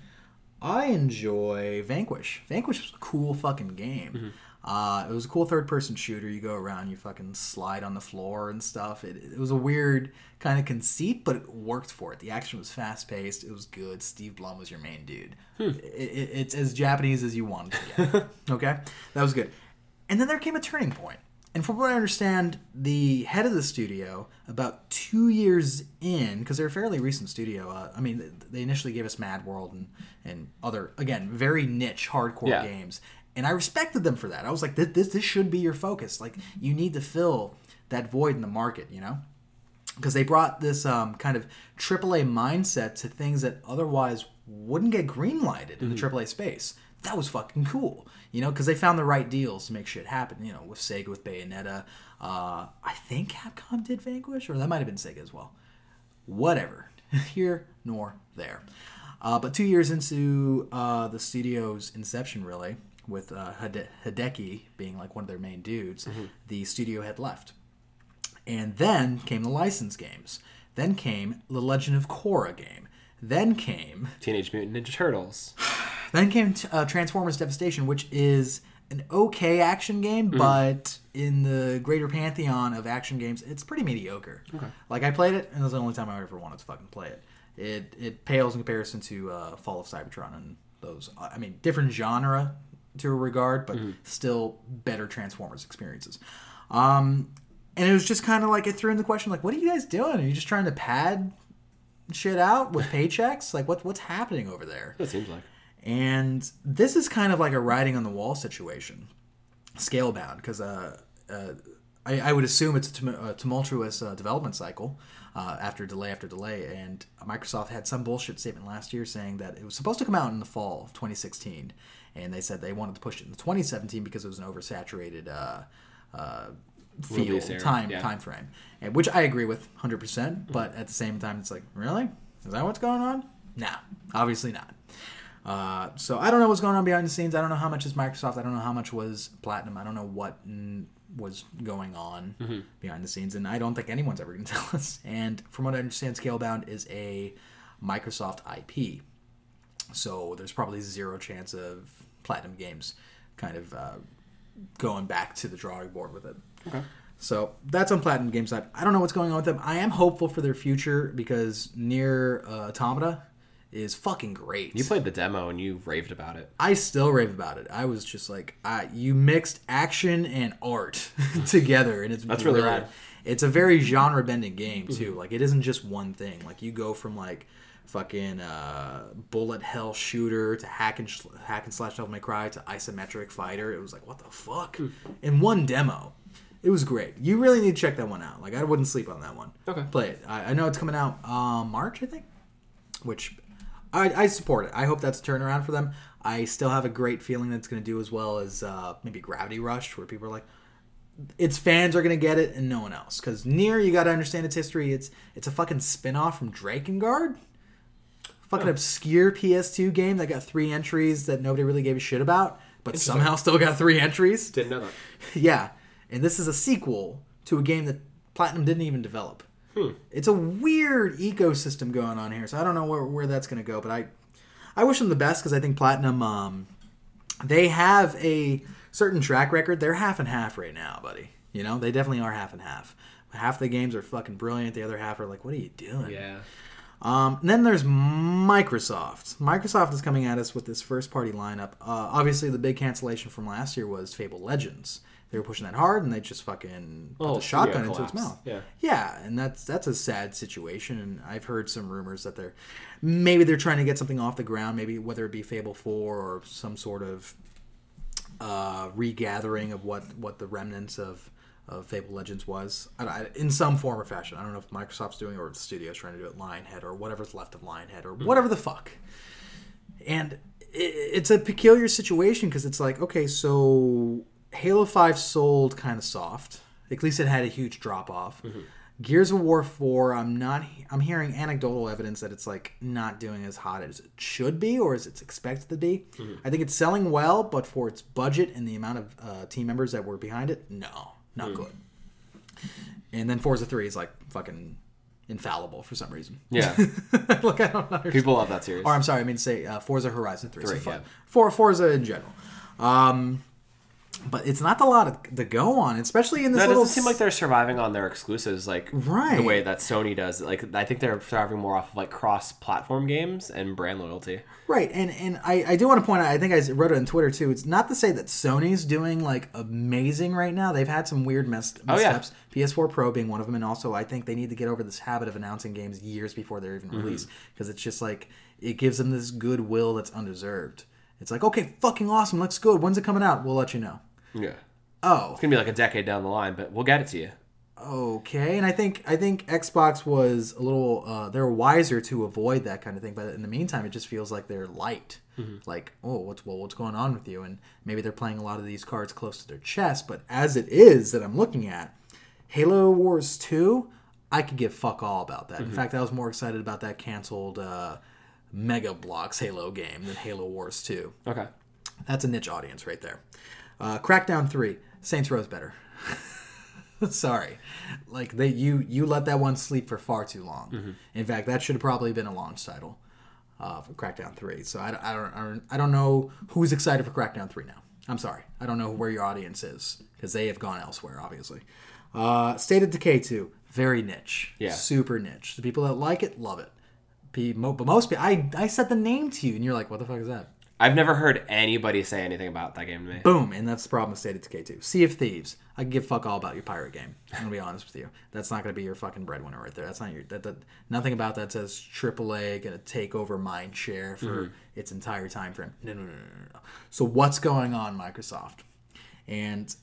I enjoy Vanquish. Vanquish was a cool fucking game. Uh, it was a cool third person shooter. You go around, you fucking slide on the floor and stuff. It, it was a weird kind of conceit, but it worked for it. The action was fast paced. It was good. Steve Blum was your main dude. It, it, it's as Japanese as you want it to get. okay? That was good. And then there came a turning point. And from what I understand, the head of the studio, about two years in, because they're a fairly recent studio. Uh, I mean, they initially gave us Mad World and and other again very niche hardcore Yeah. games, and I respected them for that. I was like, this this, this should be your focus. Like, you need to fill that void in the market, you know because they brought this um, kind of AAA mindset to things that otherwise wouldn't get greenlighted in the AAA space. That was fucking cool, you know, because they found the right deals to make shit happen. You know, with Sega, with Bayonetta, uh, I think Capcom did Vanquish, or that might have been Sega as well. Whatever, here nor there. Uh, but two years into uh, the studio's inception, really, with uh, Hide- Hideki being like one of their main dudes, the studio had left. And then came the license games. Then came the Legend of Korra game. Then came Teenage Mutant Ninja Turtles. then came uh, Transformers Devastation, which is an okay action game, but in the greater pantheon of action games, it's pretty mediocre. Like I played it, and it was the only time I ever wanted to fucking play it. It it pales in comparison to uh, Fall of Cybertron and those. I mean, different genre to a regard, but still better Transformers experiences. Um, and it was just kind of like it threw in the question, like, what are you guys doing? Are you just trying to pad shit out with paychecks? Like, what what's happening over there? It seems like. And this is kind of like a writing on the wall situation, Scalebound, because uh, uh, I, I would assume it's a, tum- a tumultuous uh, development cycle uh, after delay after delay. And Microsoft had some bullshit statement last year saying that it was supposed to come out in the fall of 2016, and they said they wanted to push it in 2017 because it was an oversaturated uh, uh, field time yeah. time frame, and which I agree with 100. percent But at the same time, it's like, really, is that what's going on? Nah, obviously not. Uh, so I don't know what's going on behind the scenes. I don't know how much is Microsoft. I don't know how much was Platinum. I don't know what mm, was going on behind the scenes, and I don't think anyone's ever going to tell us. And from what I understand, Scalebound is a Microsoft IP, so there's probably zero chance of Platinum Games kind of uh, going back to the drawing board with it. Okay. So that's on Platinum Games side. I don't know what's going on with them. I am hopeful for their future because Nier uh, Automata is fucking great. You played the demo and you raved about it. I still rave about it. I was just like, I, you mixed action and art together, and it's That's really rad. It's a very genre bending game too. Like it isn't just one thing. Like you go from like fucking uh, bullet hell shooter to hack and sh- hack and slash Devil May Cry to isometric fighter. It was like what the fuck in one demo. It was great. You really need to check that one out. Like I wouldn't sleep on that one. Okay. play it. I, I know it's coming out um, March, I think which I, I support it. I hope that's a turnaround for them. I still have a great feeling that it's going to do as well as uh, maybe Gravity Rush, where people are like, its fans are going to get it and no one else. Because Nier, you got to understand its history. It's it's a fucking spin off from Drakengard. Fucking obscure PS2 game that got three entries that nobody really gave a shit about, but somehow still got three entries. Didn't know that. Yeah, and this is a sequel to a game that Platinum didn't even develop. It's a weird ecosystem going on here, so I don't know where, where that's going to go. But I, I wish them the best because I think Platinum, um, they have a certain track record. They're half and half right now, buddy. You know, they definitely are half and half. Half the games are fucking brilliant. The other half are like, what are you doing? Yeah. Um, then there's Microsoft. Microsoft is coming at us with this first party lineup. Uh, obviously, the big cancellation from last year was Fable Legends. They were pushing that hard, and they just fucking put Oh, the shotgun yeah, into its mouth. Yeah. yeah, and that's that's a sad situation. And I've heard some rumors that they're maybe they're trying to get something off the ground. Maybe whether it be Fable Four or some sort of uh, regathering of what what the remnants of of Fable Legends was I, I, in some form or fashion. I don't know if Microsoft's doing it or if the studio's trying to do it. Lionhead or whatever's left of Lionhead or whatever the fuck. And i it's a peculiar situation because it's like okay, so Halo Five sold kind of soft. At least it had a huge drop off. Gears of War 4, I'm not I'm hearing anecdotal evidence that it's like not doing as hot as it should be or as it's expected to be. I think it's selling well, but for its budget and the amount of uh, team members that were behind it, no, not good. And then Forza 3 is like fucking infallible for some reason. Yeah. Look, I don't understand. People love that series. Or I'm sorry, I mean to say uh, Forza Horizon 3. Three, so, yeah. for Forza in general. Um, but it's not a lot to go on, especially in this That little. doesn't seem like they're surviving on their exclusives like Right. the way that Sony does. Like I think they're thriving more off of like cross-platform games and brand loyalty. Right, and and I, I do want to point out. I think I wrote it on Twitter too. It's not to say that Sony's doing like amazing right now. They've had some weird mess, Oh, yeah. missteps. PS4 Pro being one of them, and also I think they need to get over this habit of announcing games years before they're even Mm-hmm. released because it's just like it gives them this goodwill that's undeserved. It's like okay, fucking awesome, looks good. When's it coming out? We'll let you know. Yeah. Oh, It's gonna be like a decade down the line, but we'll get it to you. okay. And I think I think Xbox was a little uh, they're wiser to avoid that kind of thing. But in the meantime, it just feels like they're light. Like oh, what's well, what's going on with you? And maybe they're playing a lot of these cards close to their chest. But as it is that I'm looking at, Halo Wars Two, I could give fuck all about that. In fact, I was more excited about that canceled uh, Mega Bloks Halo game than Halo Wars Two. Okay. That's a niche audience right there. Uh, Crackdown three, Saints Row's better. Sorry, like they you you let that one sleep for far too long. In fact, that should have probably been a launch title uh, for Crackdown three. So I, don't- I don't I don't I don't know who's excited for Crackdown three now. I'm sorry, I don't know where your audience is because they have gone elsewhere, obviously. Uh, State of Decay two, very niche, Yeah. super niche. The people that like it love it. Be, mo- But most people, I I said the name to you, and you're like, "What the fuck is that?" I've never heard anybody say anything about that game to me. Boom, and that's the problem with State of Decay 2. Sea of Thieves. I can give fuck all about your pirate game. I'm gonna be honest with you. That's not gonna be your fucking breadwinner right there. That's not your that, that nothing about that says AAA gonna take over mind share for its entire time frame. No, no, no, no, no, no. So what's going on, Microsoft? And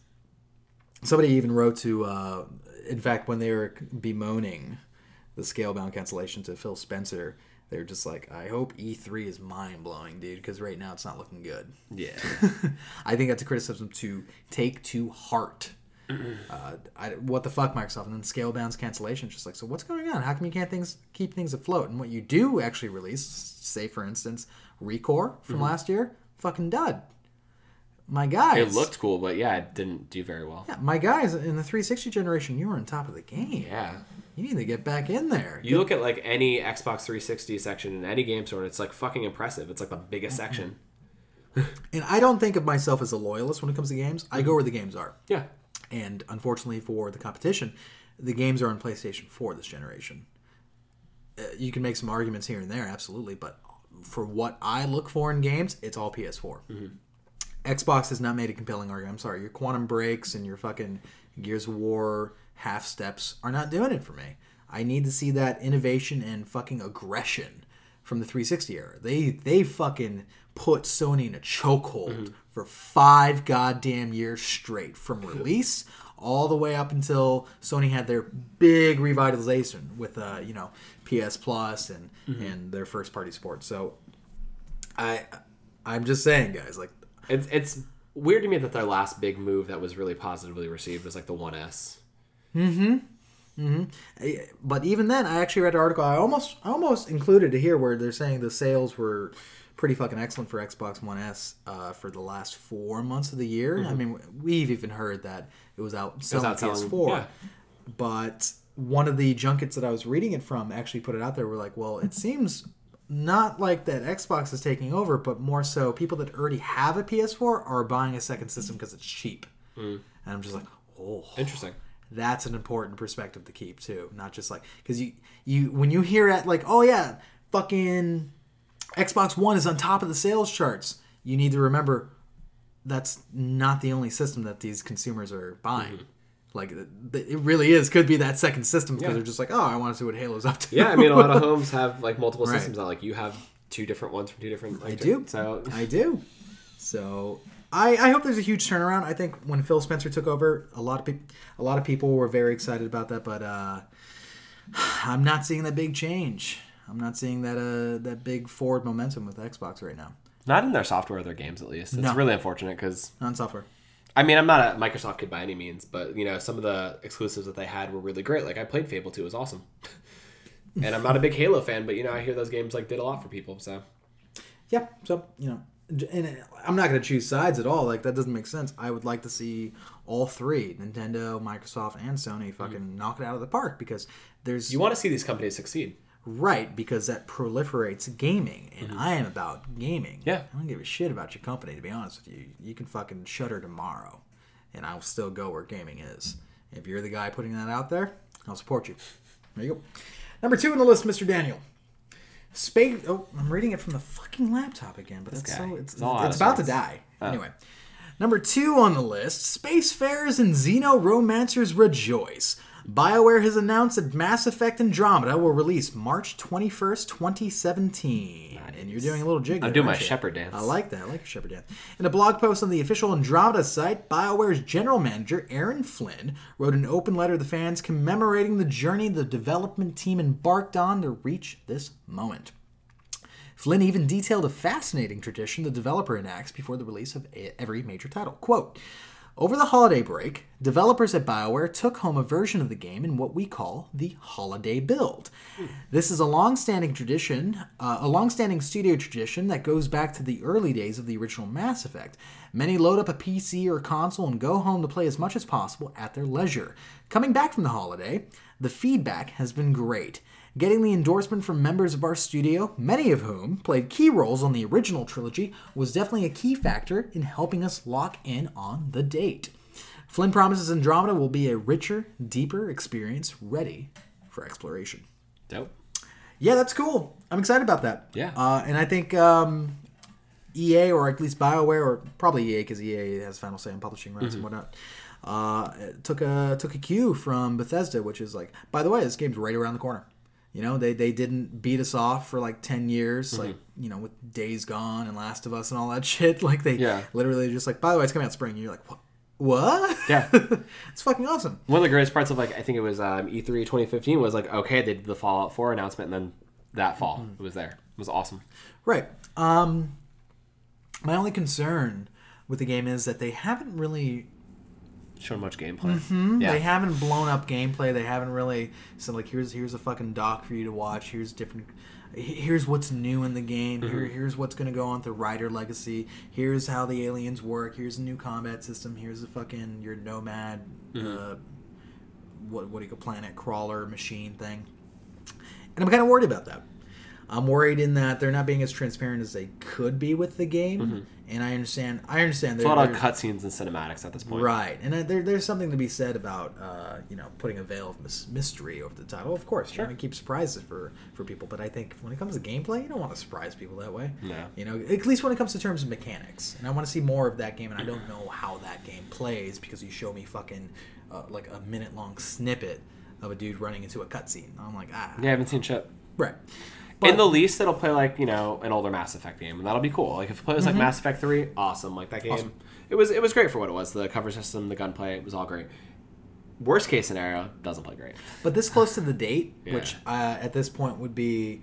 somebody even wrote to, uh, in fact, when they were bemoaning the scalebound cancellation to Phil Spencer, they were just like, "I hope E3 is mind blowing, dude, because right now it's not looking good." Yeah. I think that's a criticism to take to heart. Uh, I, what the fuck, Microsoft? And then scale bounds cancellation. Just like, so what's going on? How come you can't things keep things afloat? And what you do actually release, say for instance, Recore from last year, fucking dud. My guys, It looked cool, but yeah, it didn't do very well. yeah, my guys in the 360 generation, you were on top of the game. Yeah. You need to get back in there. You look at like any Xbox 360 section in any game store, and it's like fucking impressive. It's like the biggest Mm-hmm. section. And I don't think of myself as a loyalist when it comes to games. I go where the games are. Yeah. And unfortunately for the competition, the games are on PlayStation 4 this generation. Uh, you can make some arguments here and there, absolutely, but for what I look for in games, it's all PS4. Xbox has not made a compelling argument. I'm sorry, your Quantum Breaks and your fucking Gears of War half steps are not doing it for me. I need to see that innovation and fucking aggression from the 360 era. They they fucking put Sony in a chokehold for five goddamn years straight from release all the way up until Sony had their big revitalization with uh, you know PS Plus and and their first party support. So I I'm just saying guys like It's it's weird to me that their last big move that was really positively received was like the Mm-hmm. Mm-hmm. One S. but even then i actually read an article. I almost I almost included it here where they're saying the sales were pretty fucking excellent for xbox one s uh, for the last four months of the year. I mm-hmm. mean we've even heard that it was out selling outselling- ps4 yeah. but one of the junkets that i was reading it from actually put it out there were like well it seems not like that xbox is taking over but more so people that already have a ps4 are buying a second system because it's cheap. Mm. And i'm just like oh. Interesting. That's an important perspective to keep too not just like because you you when you hear it like oh yeah fucking xbox one is on top of the sales charts you need to remember that's not the only system that these consumers are buying mm-hmm. like it really is could be that second system because Yeah. they're just like oh i want to see what halo's up to Yeah, I mean, a lot of homes have like multiple Right. systems. Now, like you have two different ones from two different. Like, I do. So I do. So I, I hope there's a huge turnaround. I think when Phil Spencer took over, a lot of people a lot of people were very excited about that, but uh, I'm not seeing that big change. I'm not seeing that uh, that big forward momentum with Xbox right now. not in their software or their games at least. It's No. really unfortunate because On software. I mean I'm not a Microsoft kid by any means, but you know some of the exclusives that they had were really great. Like I played Fable 2, it was awesome. and I'm not a big Halo fan, but you know I hear those games like did a lot for people. So Yeah. So you know, and I'm not going to choose sides at all. Like that doesn't make sense. I would like to see all three, Nintendo, Microsoft, and Sony, fucking knock it out of the park because there's You want to see these companies succeed. right because that proliferates gaming, and I am about gaming. Mm-hmm. Yeah. I don't give a shit about your company to be honest with you. You can fucking shutter tomorrow, and I'll still go where gaming is. If you're the guy putting that out there, I'll support you. There you go. Number two on the list, Mr. Daniel. Space. Oh, I'm reading it from the fucking laptop again, but that's so it's, It's it's about to die. Anyway, number two on the list: Spacefarers and Xeno Romancers rejoice. BioWare has announced that Mass Effect Andromeda will release March 21st, 2017. And you're doing a little jig. I'm doing my you? shepherd dance. I like that. I like your shepherd dance. In a blog post on the official Andromeda site, BioWare's general manager, Aaron Flynn, wrote an open letter to fans commemorating the journey the development team embarked on to reach this moment. Flynn even detailed a fascinating tradition the developer enacts before the release of every major title. Quote, over the holiday break, developers at BioWare took home a version of the game in what we call the holiday build. This is a long-standing tradition, uh, a long-standing studio tradition that goes back to the early days of the original Mass Effect. Many load up a PC or console and go home to play as much as possible at their leisure. Coming back from the holiday, the feedback has been great. Getting the endorsement from members of our studio, many of whom played key roles on the original trilogy, was definitely a key factor in helping us lock in on the date. Flynn promises Andromeda will be a richer, deeper experience ready for exploration. Dope. Yeah, that's cool. I'm excited about that. Yeah. Uh, and I think um, EA, or at least BioWare, or probably EA because EA has final say on publishing rights and whatnot, uh, took a took a cue from Bethesda, which is like, by the way, this game's right around the corner. You know, they, they didn't beat us off for like 10 years, like, you know, with Days Gone and Last of Us and all that shit. Like, they Yeah. literally just like, by the way, it's coming out spring. And you're like, what? What? Yeah. it's fucking awesome. One of the greatest parts of like I think it was um, E3 2015 was like okay they did the Fallout 4 announcement and then that fall Mm-hmm. it was there. It was awesome. Right. Um, my only concern with the game is that they haven't really Showed much gameplay. Mm-hmm. Yeah. they haven't blown up gameplay. They haven't really said like here's here's a fucking doc for you to watch. Here's different. Here's what's new in the game. Mm-hmm. Here, here's what's gonna go on with the Ryder Legacy. Here's how the aliens work. Here's a new combat system. Here's a fucking your nomad, Mm-hmm. uh, what what do you call planet crawler machine thing. And I'm kind of worried about that. I'm worried in that they're not being as transparent as they could be with the game. And I understand. I understand. It's a lot of cutscenes and cinematics at this point. Right, and uh, there, there's something to be said about uh, you know putting a veil of mys- mystery over the title. Of course, Sure. you want to keep surprises for for people, but I think when it comes to gameplay, you don't want to surprise people that way. Yeah. You know, at least when it comes to terms of mechanics, and I want to see more of that game, and I don't know how that game plays because you show me fucking uh, like a minute long snippet of a dude running into a cutscene. I'm like, ah, Yeah, I haven't seen shit. right. In the least, it'll play like you know an older Mass Effect game, and that'll be cool. Like if it plays like Mass Effect Three, awesome. Like that game, Mm-hmm. Awesome. it was it was great for what it was. The cover system, the gunplay, it was all great. Worst case scenario, doesn't play great. But this close to the date, Yeah. which uh, at this point would be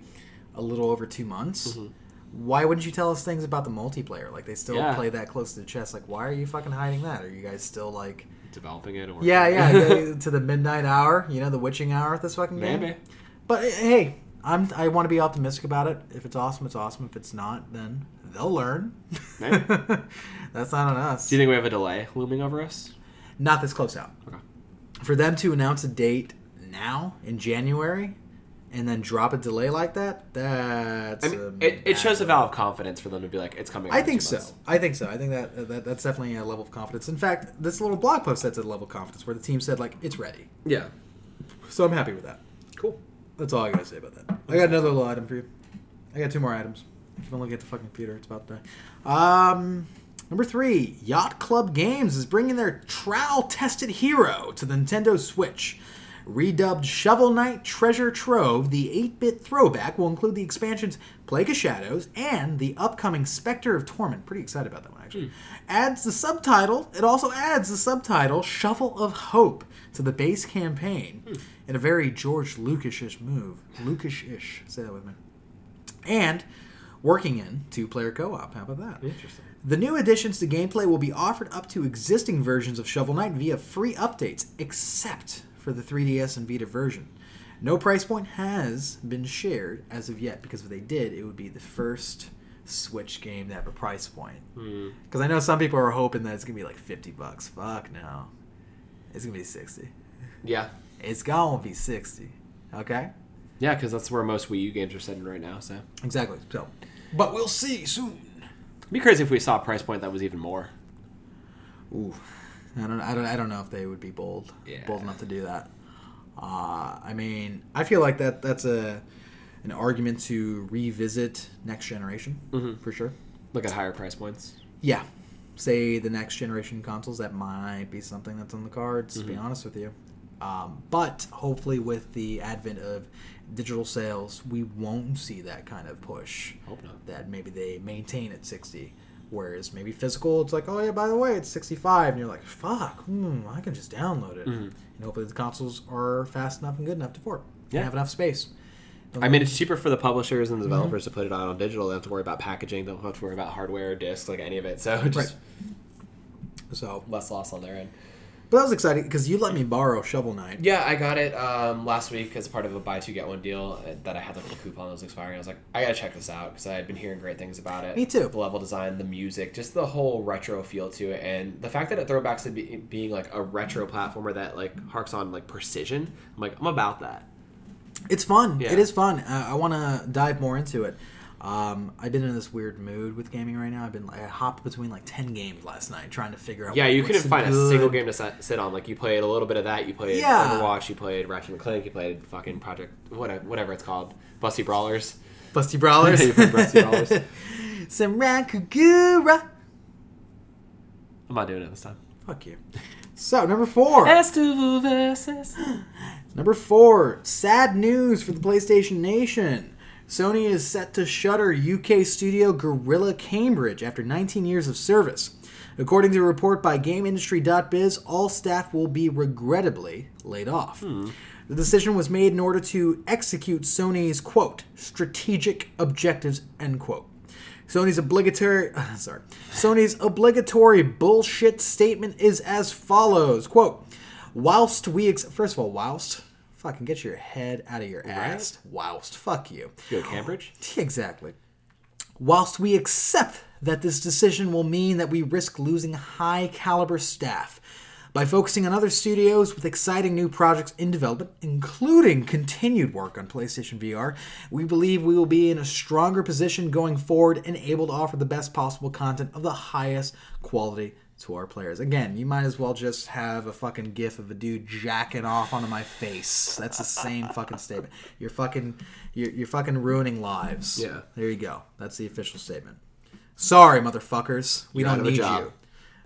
a little over two months, Mm-hmm. why wouldn't you tell us things about the multiplayer? Like they still Yeah. play that close to the chest. Like why are you fucking hiding that? Are you guys still like, Developing it, or yeah, yeah, to the midnight hour? You know, the witching hour at this fucking game. maybe. But eh, hey, I'm I want to be optimistic about it. If it's awesome, it's awesome. If it's not, then they'll learn. That's not on us. Do you think we have a delay looming over us? Not this close out. Okay. For them to announce a date now in January and then drop a delay like that, that's I mean, a it, it shows a vow of confidence for them to be like, it's coming. I think so. months. I think so. I think that, that that's definitely a level of confidence. In fact, this little blog post that's a level of confidence where the team said like it's ready. Yeah. So I'm happy with that. Cool. That's all I gotta say about that. I got another little item for you. I got two more items. If I'm looking at the fucking computer, it's about to die. Um, number three, Yacht Club Games is bringing their trial-tested hero to the Nintendo Switch. Redubbed Shovel Knight Treasure Trove, the 8-bit throwback will include the expansions Plague of Shadows and the upcoming Spectre of Torment. Pretty excited about that one, actually. Adds the subtitle. It also adds the subtitle Shovel of Hope to the base campaign in a very George Lucas-ish move. Lucas-ish. Say that with me. And working in two-player co-op. How about that? Interesting. The new additions to gameplay will be offered up to existing versions of Shovel Knight via free updates, except for the 3DS and Vita version. No price point has been shared as of yet, because if they did, it would be the first Switch game to have a price point. Hmm. Because I know some people are hoping that it's gonna be like fifty bucks. Fuck no, it's gonna be sixty. Yeah. It's gonna be sixty. Okay. Yeah, because that's where most Wii U games are sitting right now. So Exactly. So, but we'll see soon. it'd be crazy if we saw a price point that was even more. Ooh, I don't, I don't, I don't know if they would be bold, Yeah. bold enough to do that. Uh, I mean, I feel like that that's a an argument to revisit next generation Mhm. for sure. Look at higher price points. Yeah, say the next generation consoles that might be something that's on the cards. To be Mm-hmm. honest with you, um, but hopefully with the advent of digital sales, we won't see that kind of push. Hope not. that maybe they maintain at 60 whereas maybe physical it's like oh yeah by the way it's 65 and you're like fuck hmm, i can just download it Mm-hmm. and hopefully the consoles are fast enough and good enough to port and Yeah. have enough space I mean, it's cheaper for the publishers and the developers to put it out on digital. They don't have to worry about packaging. They don't have to worry about hardware, discs, like any of it. So just so less loss on their end. But that was exciting because you let me borrow shovel knight Yeah, I got it um, last week as part of a buy two get one deal uh, that I had like a coupon that was expiring. I was like, I gotta check this out because I had been hearing great things about it. Me too. The level design, the music, just the whole retro feel to it, and the fact that it throwbacks to be, being like a retro platformer that like harks on like precision. I'm like, I'm about that. it's fun Yeah. it is fun uh, i want to dive more into it um, I've been in this weird mood with gaming right now. I've been I hopped between like ten games last night trying to figure out. Yeah, you couldn't find a single game to set, sit on. Like you played a little bit of that. You played Yeah. Overwatch. You played Ratchet and Clank. You played fucking Project whatever, whatever it's called, Busty Brawlers. Busty Brawlers. You played Busty Brawlers. Senran Kagura. I'm not doing it this time. Fuck you. So number four. Number four. Sad news for the PlayStation Nation. Sony is set to shutter UK studio Guerrilla Cambridge after 19 years of service. According to a report by GameIndustry.biz, all staff will be regrettably laid off. Hmm. The decision was made in order to execute Sony's quote strategic objectives end quote. Sony's obligatory sorry. Sony's obligatory bullshit statement is as follows. Quote, whilst we ex- first of all, whilst fucking get your head out of your ass. Whilst. Fuck you. You go to Cambridge? Exactly. Whilst we accept that this decision will mean that we risk losing high caliber staff, by focusing on other studios with exciting new projects in development, including continued work on PlayStation VR, we believe we will be in a stronger position going forward and able to offer the best possible content of the highest quality to our players. Again, you might as well just have a fucking gif of a dude jacking off onto my face. That's the same fucking statement. You're fucking you're, you're fucking ruining lives. Yeah. There you go. That's the official statement. Sorry, motherfuckers. We You're don't out of a need you.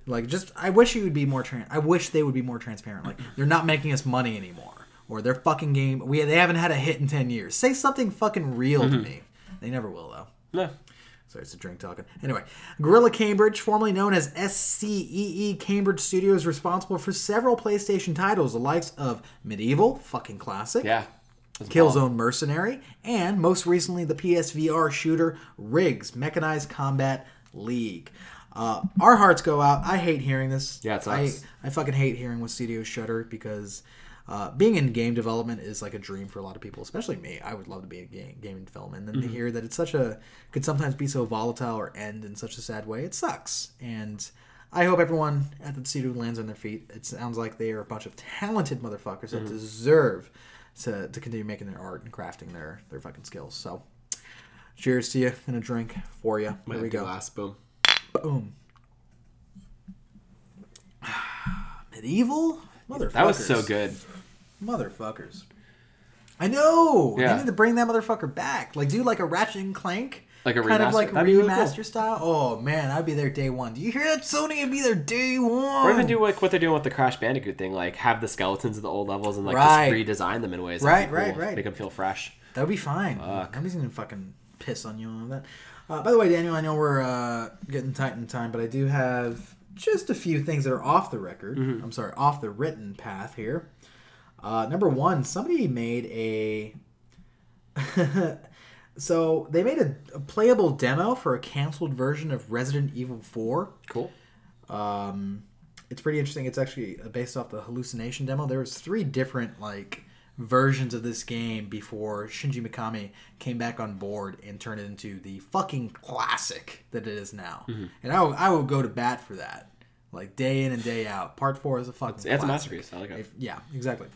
Like, just I wish you would be more. Tran- I wish they would be more transparent. Like, they're not making us money anymore, or their fucking game. We they haven't had a hit in ten years. Say something fucking real Mm-hmm. to me. They never will though. No. Sorry, it's a drink talking. Anyway, Guerrilla Cambridge, formerly known as SCEE Cambridge Studios, responsible for several PlayStation titles, the likes of MediEvil, fucking classic, Yeah. Killzone Mercenary, and most recently the PSVR shooter RIGS Mechanized Combat League. Uh, our hearts go out. I hate hearing this. Yeah, it I, sucks. I fucking hate hearing when studios shutter because uh, being in game development is like a dream for a lot of people, especially me. I would love to be in game, game development. And then Mm-hmm. to hear that it's such a could sometimes be so volatile or end in such a sad way, it sucks. And I hope everyone at the studio lands on their feet. It sounds like they are a bunch of talented motherfuckers Mm-hmm. that deserve to, to continue making their art and crafting their their fucking skills. So, cheers to you and a drink for you. Here we go. glass. Boom. Boom. MediEvil motherfuckers. That was so good. Motherfuckers. I know. Yeah. They need to bring that motherfucker back. Like do like a Ratchet and Clank. Like a kind of remaster? like That'd be really remaster cool. style. Oh man, I'd be there day one. Do you hear that? Sony would be there day one. Or even do like what they're doing with the Crash Bandicoot thing, like have the skeletons of the old levels and like Right. just redesign them in ways. Right, That'd right, right. Make them feel fresh. That would be fine. Fuck. Nobody's gonna fucking piss on you on that. Uh, by the way, Daniel, I know we're uh, getting tight in time, but I do have just a few things that are off the record. Mm-hmm. I'm sorry, off the written path here. Uh, number one, somebody made a. so they made a, a playable demo for a canceled version of Resident Evil 4. Cool. Um, it's pretty interesting. It's actually based off the hallucination demo. There was three different like versions of this game before Shinji Mikami came back on board and turned it into the fucking classic that it is now. Mm-hmm. And I will, I will go to bat for that, like day in and day out. Part four is a fucking. Yeah, it's a masterpiece. I like it. If- yeah, exactly.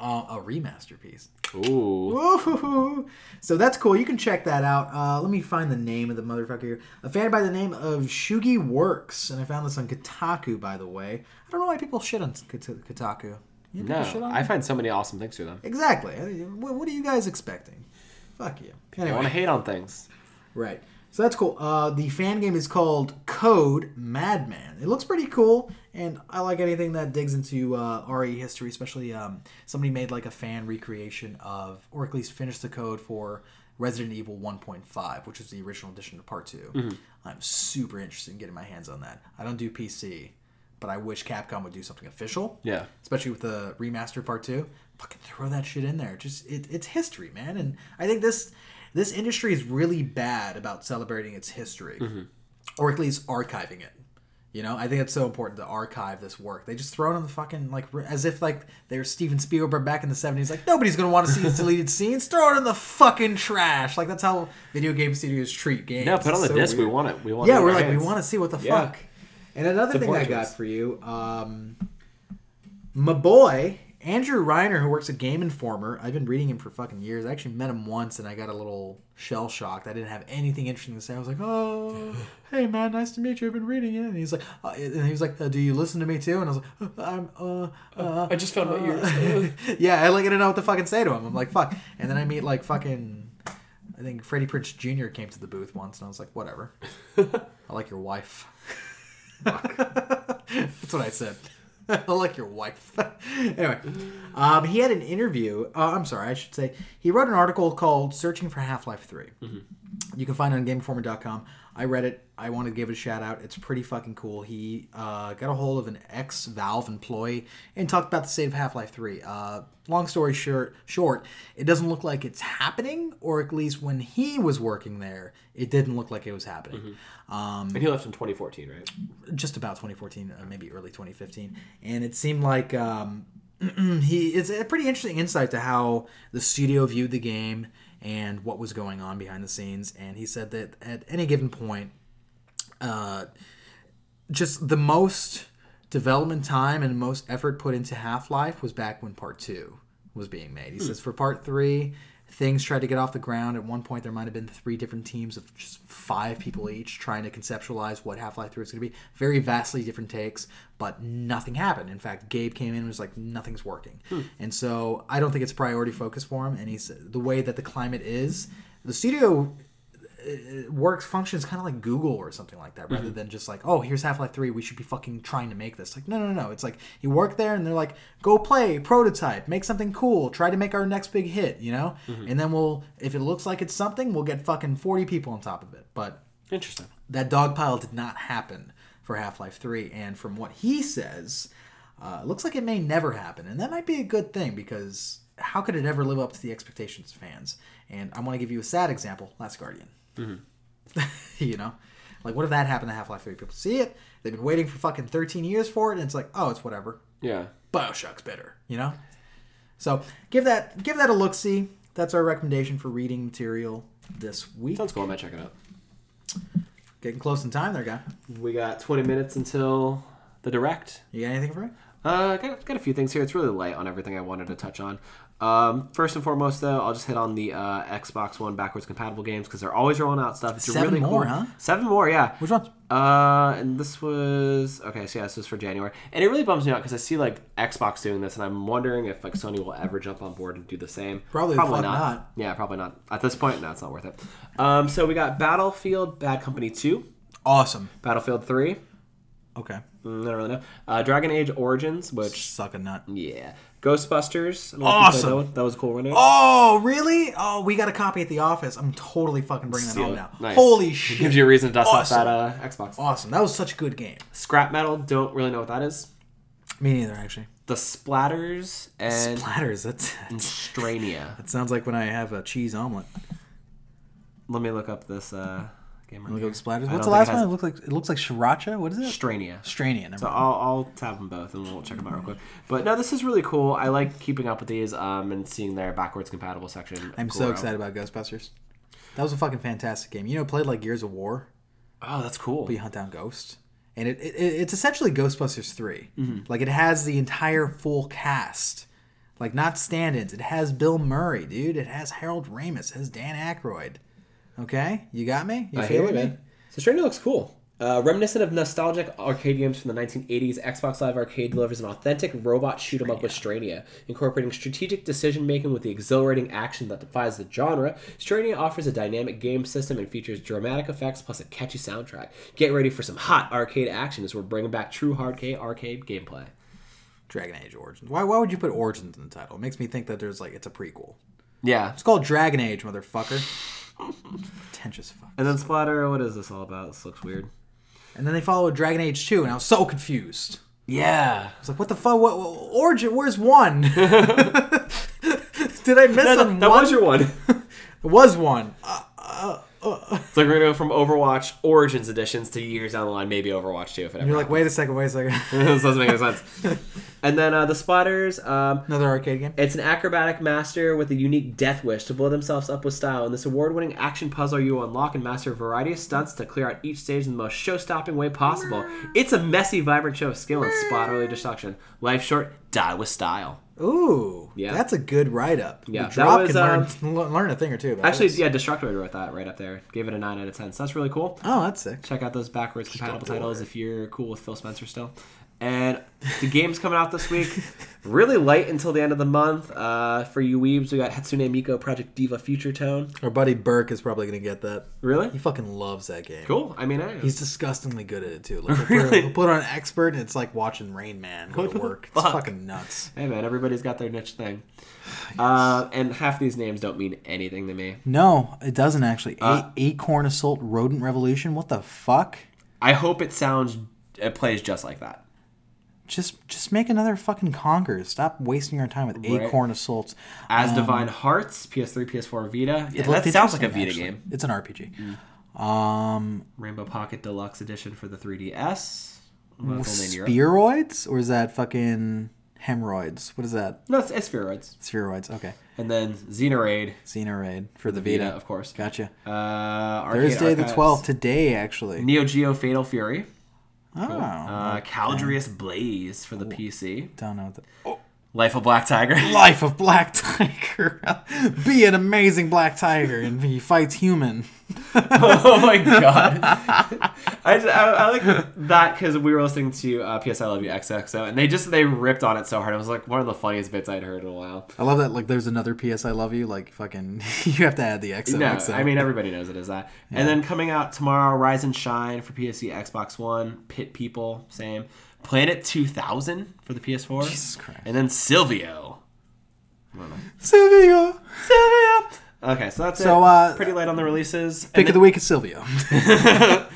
Uh, a remaster piece. Ooh. Woohoo! So that's cool. You can check that out. Uh, let me find the name of the motherfucker here. A fan by the name of Shugi Works, and I found this on Kotaku, by the way. I don't know why people shit on Kot- Kotaku. You No, I find so many awesome things through them. exactly. What, what are you guys expecting? Fuck you. Anyway. I want to hate on things. right. So that's cool. Uh, the fan game is called Code Madman. It looks pretty cool, and I like anything that digs into uh, RE history, especially um, somebody made like a fan recreation of, or at least finished the code for Resident Evil 1.5, which is the original edition of Part 2. I'm super interested in getting my hands on that. I don't do PC, but I wish Capcom would do something official Yeah. especially with the remastered part two. Fucking throw that shit in there. Just it, it's history, man. And I think this this industry is really bad about celebrating its history, or at least archiving it. You know, I think it's so important to archive this work. They just throw it on the fucking like as if like they're Steven Spielberg back in the seventies. Like nobody's gonna want to see these deleted scenes. Throw it in the fucking trash. Like that's how video game studios treat games. No, put it on the so disc. weird. We want it. We want. Yeah, it in we're our like, we want to see what the Yeah. fuck. And another thing I got us. for you, um, my boy Andrew Reiner, who works at Game Informer. I've been reading him for fucking years. I actually met him once, and I got a little shell shocked. I didn't have anything interesting to say. I was like, "Oh, hey man, nice to meet you. I've been reading it." And he's like, uh, and he was like, uh, "Do you listen to me too?" And I was like, uh, "I'm uh, uh, I just found ears. uh." yeah, I like I didn't know what to fucking say to him. I'm like, "Fuck." And then I meet like fucking. I think Freddie Prinze Jr. came to the booth once, and I was like, "Whatever." I like your wife. That's what I said. I like your wife. anyway, um, he had an interview. Uh, I'm sorry, I should say. He wrote an article called Searching for Half Life 3. You can find it on GameInformer.com. I read it. I wanted to give it a shout out. It's pretty fucking cool. He uh, got a hold of an ex Valve employee and talked about the state of Half Life 3. Uh, long story short, short, it doesn't look like it's happening, or at least when he was working there, it didn't look like it was happening. Um, And he left in 2014, right? just about 2014, uh, maybe early 2015, and it seemed like um, he it's a pretty interesting insight to how the studio viewed the game and what was going on behind the scenes. And he said that at any given point, uh, just the most development time and most effort put into Half Life was back when Part Two was being made. He says for Part Three, things tried to get off the ground. At one point, there might have been three different teams of just five people each trying to conceptualize what Half Life Three was going to be. Very vastly different takes, but nothing happened. In fact, Gabe came in and was like, "Nothing's working," hmm. and so I don't think it's a priority focus for him. And he's the way that the climate is. The studio it works functions kind of like Google or something like that, rather than just like, oh, here's Half Life Three. We should be fucking trying to make this. Like, no, no, no. It's like you work there, and they're like, go play, prototype, make something cool, try to make our next big hit, you know. And then we'll, if it looks like it's something, we'll get fucking forty people on top of it. But Interesting. that dog pile did not happen for Half Life 3. And from what he says, uh, looks like it may never happen. And that might be a good thing because how could it ever live up to the expectations of fans? And I want to give you a sad example Last Guardian. you know? Like, what if that happened to Half Life 3? People see it, they've been waiting for fucking 13 years for it, and it's like, oh, it's whatever. Yeah. Bioshock's better, you know? So give that give that a look see. That's our recommendation for reading material this week. Sounds cool. I might check it out. Getting close in time there, guy. We got 20 minutes until the direct. You got anything for me? Uh, got, got a few things here. It's really light on everything I wanted to touch on. Um, first and foremost, though, I'll just hit on the uh, Xbox One backwards compatible games because they're always rolling out stuff. It's Seven really more, cool- huh? Seven more, yeah. Which ones? Uh, and this was okay. So yeah, this was for January, and it really bums me out because I see like Xbox doing this, and I'm wondering if like Sony will ever jump on board and do the same. Probably the fuck not. Yeah, probably not. At this point, no, it's not worth it. Um, so we got Battlefield Bad Company Two, Awesome. Battlefield Three. Okay. Mm, I don't really know. Uh, Dragon Age Origins, which Suck a nut. yeah, Ghostbusters. I don't know if you played Awesome. That, that was a cool one. Oh, really? Oh, we got a copy at the office. I'm totally fucking bringing that Steal home now. Nice. Holy It shit. gives you a reason to dust Awesome. off that uh, Xbox. Awesome. That was such a good game. Scrap Metal. Don't really know what that is. Me neither, actually. The Splatters and Splatters. That's, Strania. that sounds like when I have a cheese omelet. Let me look up this uh, game. Look Right at here. the splatters. What's the last one? it looks like it looks like Sriracha. What is it? Strania. Strania. Never So. I'll, I'll tab them both and we'll check them out real quick. But no, this is really cool. I like keeping up with these um, and seeing their backwards compatible section. I'm so excited about Ghostbusters. That was a fucking fantastic game. You know, it played like Gears of War, Oh, that's cool. but you hunt down ghosts, and it, it it's essentially Ghostbusters 3 Mm-hmm. Like it has the entire full cast, like not stand-ins. It has Bill Murray, dude. It has Harold Ramis. It has Dan Aykroyd. Okay, you got me. You I hear you, me? man. So Stranded looks cool. Uh, reminiscent of nostalgic arcade games from the 1980s, Xbox Live Arcade delivers an authentic robot shoot 'em up with Strania, incorporating strategic decision making with the exhilarating action that defies the genre. Strania offers a dynamic game system and features dramatic effects plus a catchy soundtrack. Get ready for some hot arcade action as we're bringing back true arcade arcade gameplay. Dragon Age Origins. Why why would you put Origins in the title? It makes me think that there's like it's a prequel. Yeah. It's called Dragon Age, motherfucker. Pretentious fuck. And then Splatter, what is this all about? This looks weird. And then they followed Dragon Age 2, and I was so confused. Yeah. I was like, what the fuck? What, what- Origin? Where's one? Did I miss on that one? was your one. It was one. Uh, It's like we're gonna go from Overwatch Origins editions to years down the line, maybe Overwatch 2 if it ever you're like, wait a second, wait a second. this doesn't make any sense. And then uh, the spotters. um, Another arcade game. it's an acrobatic master with a unique death wish to blow themselves up with style. In this award-winning action puzzle, you unlock and master a variety of stunts to clear out each stage in the most show-stopping way possible. It's a messy, vibrant show of skill and splatterly destruction. Life short, die with style. Ooh, Yeah. that's a good write-up. Yeah, the that drop was, can learn, um, le- learn a thing or two. About Actually, this. yeah, Destructoid wrote that right up there. Gave it a 9 out of 10. So that's really cool. Oh, that's sick. check out those backwards compatible titles if you're cool with Phil Spencer still. And the game's coming out this week. Really light until the end of the month. Uh, for you weebs, we got Hatsune Miku Project Diva Future Tone. Our buddy Burke is probably gonna get that. Really? He fucking loves that game. Cool. I mean, I, He's disgustingly good at it too. Like, he'll, put, Really? he'll put on an expert, and it's like watching Rain Man go to work. It's fuck? fucking nuts. hey man, everybody's got their niche thing. Uh, and half these names don't mean anything to me. No, it doesn't actually. A- Uh, Acorn Assault Rodent Revolution. What the fuck? I hope it sounds, it plays just like that. Just just make another fucking Conker. Stop wasting our time with Right. Acorn Assaults. Asdivine Hearts, PS3, PS4, Vita. Yeah, It that sounds like a Vita actually. game. Mm. It's an RPG. Um, Rainbow Pocket Deluxe Edition for the 3DS. Well, that's only in Europe. spheroids or is that fucking hemorrhoids? What is that? No, it's, it's Spheroids. Spheroids. Okay. And then Xenoraid Xenoraid for the, Vita, Vita. of course. Gotcha. Uh, Thursday the twelfth. Today, actually. Neo Geo Fatal Fury. Oh, Uh, Caladrius Blaze for the PC. don't know. What the... oh, Life of Black Tiger. Life of Black Tiger. Be an amazing Black Tiger, and he fights human. oh my god. I, just, I, I like that because we were listening to uh, PS I Love You XXO and they just they ripped on it so hard. It was like one of the funniest bits I'd heard in a while. I love that. Like, there's another P.S. I love you. Like, fucking, you have to add the XO. No, XO. I mean everybody knows it is that. And then coming out tomorrow, Rise and Shine for PSC, Xbox One, Pit People, same. Planet 2000 for the PS4. Jesus Christ. And then Sylvio. Sylvio. Sylvio. Okay, so that's So, it. uh, Pretty light on the releases. Pick of the week is Sylvio.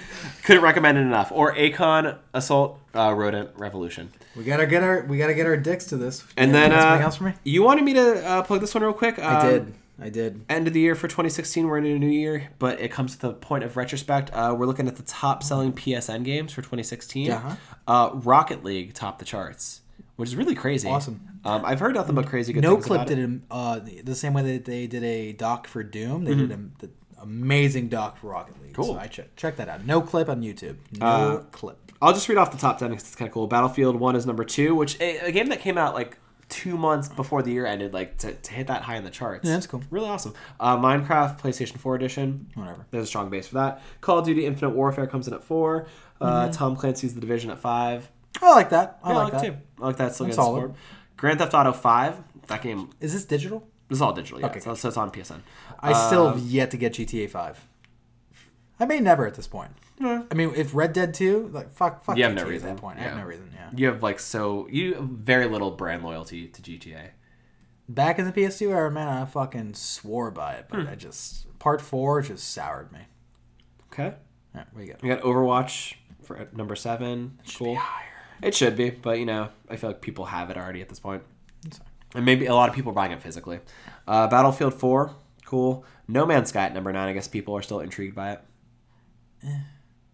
Couldn't recommend it enough. Or Acorn Assault uh, Rodent Revolution. we gotta get our we gotta get our dicks to this. And You then uh, else for me? you wanted me to uh, plug this one real quick. I Um, did. I did. End of the year for 2016. We're in a new year, but it comes to the point of retrospect. Uh, we're looking at the top selling PSN games for 2016. Uh-huh. Uh, Rocket League topped the charts, which is really crazy. Awesome. Um, I've heard nothing but crazy good No things Clip about did it. it uh, the same way that they did a doc for Doom. They Mm-hmm. did a, the amazing doc for Rocket League. Cool. So I check check that out. Noclip on YouTube. No Uh, Clip. I'll just read off the top 10 because it's kind of cool. Battlefield 1 is number 2, which a, a game that came out like two months before the year ended, like to, to hit that high in the charts. Yeah, that's cool. Really awesome. Uh, Minecraft PlayStation 4 edition. Whatever. There's a strong base for that. Call of Duty Infinite Warfare comes in at 4. Uh, Tom Clancy's The Division at 5. I like that. I Yeah, like, I like that. too. I like that. Still getting support. Grand Theft Auto 5. That game Is this digital? this is all digital. Yeah, Okay, so, so it's on PSN. I still Um, have yet to get GTA Five. I may never at this point. Yeah. I mean, if Red Dead Two, like fuck, fuck. You have no reason. At that point, I have no reason. Yeah. You have like so you have very little brand loyalty to GTA. Back in the PS2 era, man, I fucking swore by it, Hmm. but I just part four just soured me. Okay. All right, what you got? We got Overwatch for at number seven. cool. higher. It should be, but you know, I feel like people have it already at this point, It's fine. and maybe a lot of people are buying it physically. Uh, Battlefield Four, cool. No Man's Sky at number nine. I guess people are still intrigued by it.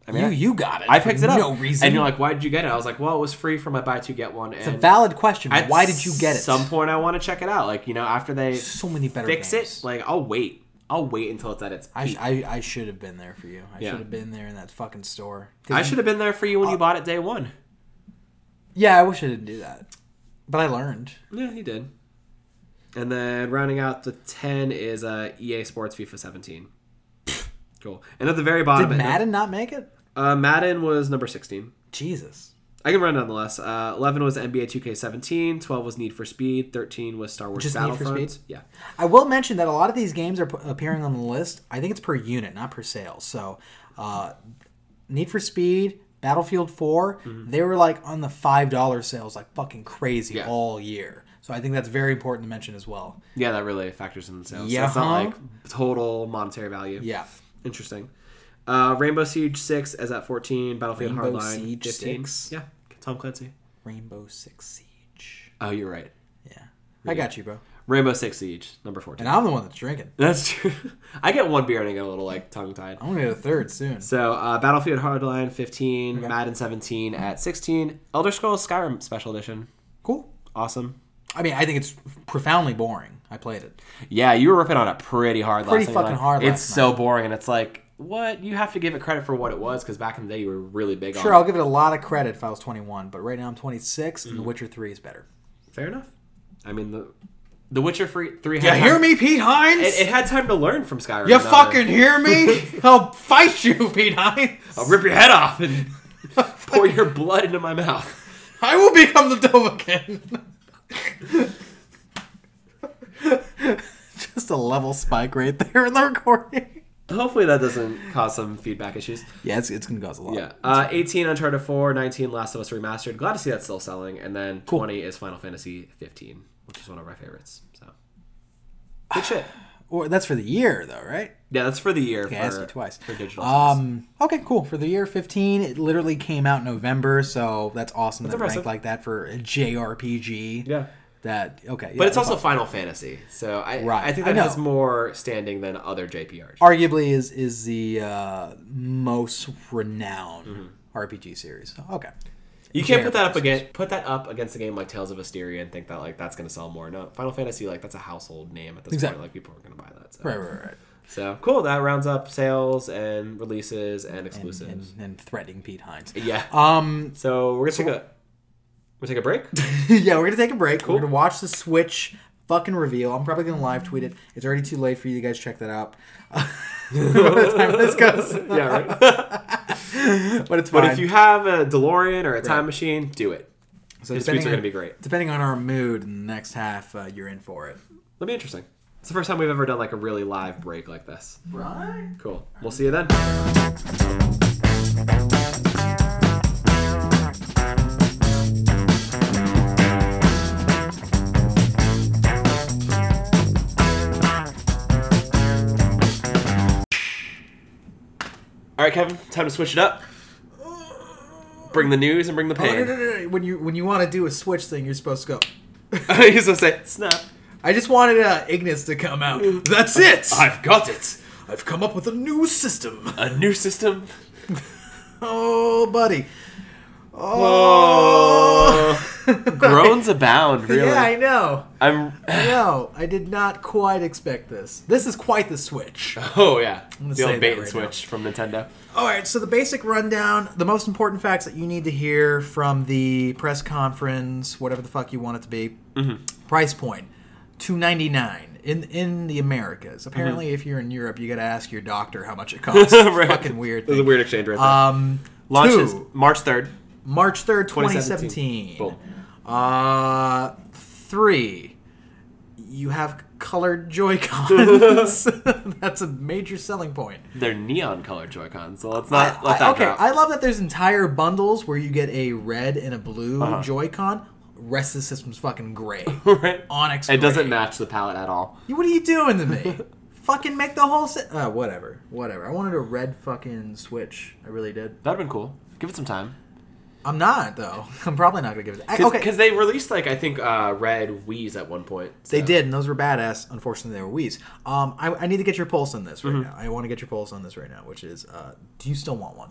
I you you got it. I picked it up. No reason. And you're like, why did you get it? I was like, well, it was free from my buy two get one. it's a valid question. Why did you get it? At some point, I want to check it out. Like you know, after they so many better fix games. it, like I'll wait. I'll wait until it's at its I, peak. I, I should have been there for you. I Yeah. should have been there in that fucking store. I should have been there for you when you bought it day one. Yeah, I wish I didn't do that, but I learned. Yeah, he did. And then rounding out the ten is uh, EA Sports FIFA 17. Cool. And at the very bottom, Did Madden not make it? uh, Madden was number 16. Jesus. I can run down the list. Uh, 11 was NBA 2K17. 12 was Need for Speed. 13 was Star Wars Just Need for Battlefront. Speed? Yeah. I will mention that a lot of these games are p- appearing on the list. I think it's per unit, not per sale. So, uh, Need for Speed, Battlefield 4, they were like on the $5 sales like fucking crazy Yeah. all year. So I think that's very important to mention as well. Yeah, that really factors in the sales. Yeah, so it's not like total monetary value. Yeah. Interesting. Uh, Rainbow Siege 6 is at 14. Battlefield Rainbow Hardline Siege 15. 6? Yeah. Tom Clancy. Rainbow Six Siege. Oh, you're right. Yeah. I got you, bro. Rainbow Six Siege, number 14. And I'm the one that's drinking. That's true. I get one beer and I get a little like tongue tied. I'm to get a third soon. So uh, Battlefield Hardline 15, Okay. Madden 17 at 16, Elder Scrolls Skyrim Special Edition. Cool. Awesome. I mean, I think it's profoundly boring. I played it. Yeah, you were ripping on it pretty hard Pretty last night. fucking Like, hard It's so boring, and it's like, what? You have to give it credit for what it was, because back in the day, you were really big on it. Sure, on I'll give it a lot of credit if I was 21, but right now I'm 26, Mm. and The Witcher 3 is better. Fair enough. I mean, the The Witcher free, 3 You had hear time- me, Pete Hines? It, it had time to learn from Skyrim. you fucking hear me? I'll fight you, Pete Hines. I'll rip your head off and pour your blood into my mouth. I will become the Dovahkiin. Just a level spike right there in the recording. Hopefully that doesn't cause some feedback issues. Yeah, it's, it's gonna cause a lot. Yeah. Uh, 18 Uncharted 4, 19 Last of Us Remastered. Glad to see that's still selling. And then 20 is Final Fantasy 15, which is one of my favorites. So good shit. Or that's for the year, though, right? Yeah, that's for the year Okay, for, I asked you twice. for digital. sales. Um. Okay, cool. For the year 15, it literally came out November, so that's awesome. that it ranked like that for a JRPG. Yeah. That okay. But it's also Final Fantasy, so I Right, I think I that has more standing than other JPRs. arguably is is the uh, most renowned Mm-hmm. RPG series. Okay. You can't put that up against put that up against a game like Tales of Asteria and think that like that's gonna sell more. No, Final Fantasy like that's a household name at this Exactly. point. Like people are gonna buy that. So. Right, right, right. So cool. That rounds up sales and releases and And, exclusives. and, and threatening Pete Hines. yeah. Um. So we're gonna take a we're take a break. yeah, we're gonna take a break. We're gonna watch the Switch fucking reveal. I'm probably gonna live tweet it. It's already too late for you guys. To check that out. By the time this goes, yeah, right. but it's fine. but if you have a DeLorean or a time machine, do it. so His tweets are gonna be great. Depending on our mood in the next half, uh, you're in for it. That'll be interesting. It's the first time we've ever done like a really live break like this. Right. Cool. We'll see you then. All right, Kevin. Time to switch it up. Bring the news and bring the Oh, no, pain. no, no, no. When you when you want to do a Switch thing, you're supposed to go. He's gonna say snap. I just wanted uh, Ignis to come out. That's it. I've got it. I've come up with a new system. A new system. Oh, buddy. Oh. Groans abound, really. Yeah, I know. I'm. I know. I did not quite expect this. This is quite the switch. Oh yeah, the old bait and right switch from Nintendo. All right, so the basic rundown, the most important facts that you need to hear from the press conference, whatever the fuck you want it to be. Mm-hmm. Price point, two ninety nine in in the Americas. Apparently, Mm-hmm. if you're in Europe, you got to ask your doctor how much it costs. Right. Fucking weird. There's a Thing. weird exchange right there. Um, Launches March third. March third, twenty 2017. Boom. Uh, three. You have colored Joy Cons. That's a major selling point. They're neon colored Joy Cons, so let's not I- let I- that okay, drop. I love that there's entire bundles where you get a red and a blue Uh-huh. Joy-Con. Rest of the system's fucking gray. right? Onyx. It doesn't match the palette at all. What are you doing to me? fucking make the whole set. Uh, whatever, whatever. I wanted a red fucking Switch. I really did. That'd been cool. Give it some time. I'm not though. I'm probably not gonna give it. Because okay, because they released like I think uh, red Wii's at one point. they did, and those were badass. Unfortunately, they were Wii's. Um, I, I need to get your pulse on this right Mm-hmm. now. I want to get your pulse on this right now, which is, uh, do you still want one?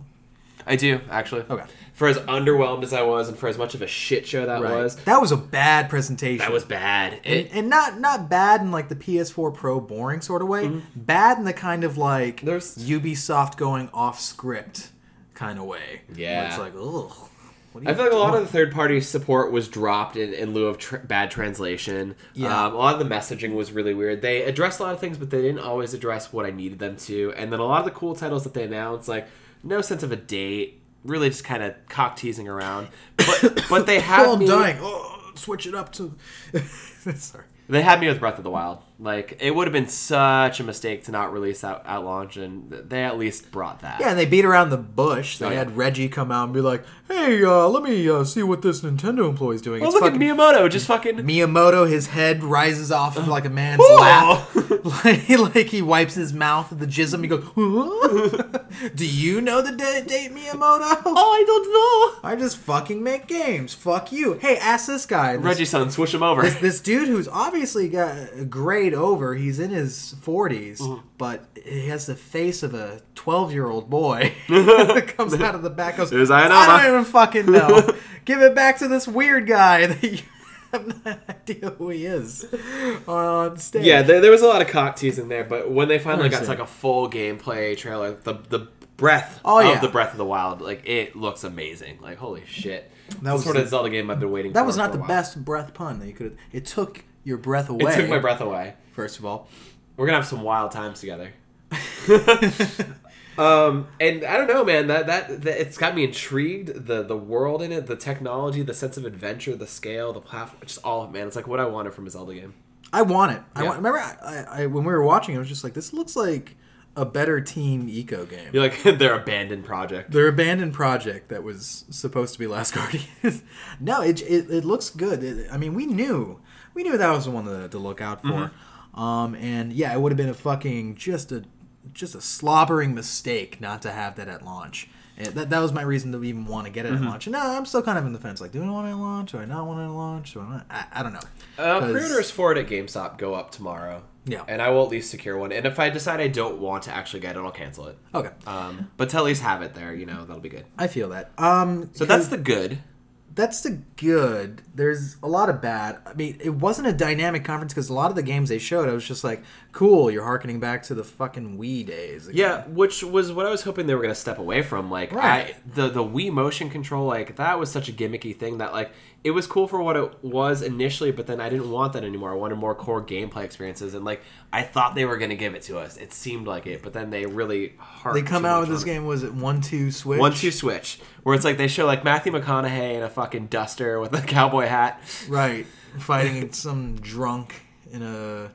I do actually. Okay. For as underwhelmed as I was, and for as much of a shit show that was, That was a bad presentation. that was bad. and, It, and not not bad in like the PS4 Pro boring sort of way. Bad in the kind of like Mm-hmm. There's- Ubisoft going off script kind of way. Where Yeah. it's like, ugh. I feel like a lot of the third party support was dropped in, in lieu of tr- bad translation. Yeah. Um, a lot of the messaging was really weird. They addressed a lot of things, but they didn't always address what I needed them to. And then a lot of the cool titles that they announced, like no sense of a date, really just kind of cock teasing around. But but they had Oh, I'm me. dying. Oh, switch it up to. Sorry. They had me with Breath of the Wild. Like it would have been such a mistake to not release that at launch, and they at least brought that. Yeah, and they beat around the bush. They Oh, yeah. had Reggie come out and be like, "Hey, uh, let me uh, see what this Nintendo employee's doing." Well, It's look fucking at Miyamoto, just fucking. Miyamoto. His head rises off of like a man's lap, like, like he wipes his mouth with the jism. He goes, "Huh? "Do you know the da- date, Miyamoto?" Oh, I don't know. I just fucking make games. Fuck you. Hey, ask this guy. This, Reggie son, swoosh him over. this, this dude who's obviously got a grade over. He's in his 40s, Mm-hmm. but he has the face of a 12 year old boy that comes out of the back. Goes, There's I Ionama." don't even fucking know. Give it back to this weird guy that you have no idea who he is on stage. Yeah, there, there was a lot of cock teasing there, but when they finally got to like a full gameplay trailer, the the breath Oh, of yeah. the Breath of the Wild, like it looks amazing. Like holy shit, That was sort the- of Zelda game I've been waiting. that was not the while. best breath pun that you could. Have it took your breath away. It took my breath away. First of all, We're gonna have some wild times together. um, and I don't know, man. That, that that it's got me intrigued. The the world in it, the technology, the sense of adventure, the scale, the platform, just all of it, man. It's like what I wanted from a Zelda game. I want it. I want, remember I, I, I, when we were watching, I was just like, this looks like a better Team Ico game. You're like their abandoned project. Their abandoned project that was supposed to be Last Guardian. no, it, it, it looks good. It- I mean, we knew we knew that was the one to, to look out for. Mm-hmm. Um, and yeah, it would have been a fucking just a just a slobbering mistake not to have that at launch. And that, that was my reason to even want to get it Mm-hmm. at launch. And no, I'm still kind of in the fence. Like, do I want it at launch? Do I not want it at launch? Do I, not? I, I don't know. Uh, pre-orders for it at GameStop go up tomorrow. Yeah. and I will at least secure one. And if I decide I don't want to actually get it, I'll cancel it. Okay, Um, but to at least have it there, you know, that'll be good. I feel that. Um, So that's the good. That's the good. There's a lot of bad. I mean, it wasn't a dynamic conference because a lot of the games they showed, I was just like, cool, you're harkening back to the fucking Wii days. again. Yeah, which was what I was hoping they were going to step away from. Like, Right. I, the the Wii motion control, like that was such a gimmicky thing that like it was cool for what it was initially, but then I didn't want that anymore. I wanted more core gameplay experiences, and like I thought they were going to give it to us. It seemed like it, but then they really They come out with this it. game, was it 1 2 Switch? One two switch, where it's like they show like Matthew McConaughey in a fucking duster with a cowboy hat. Right. Fighting some drunk in a.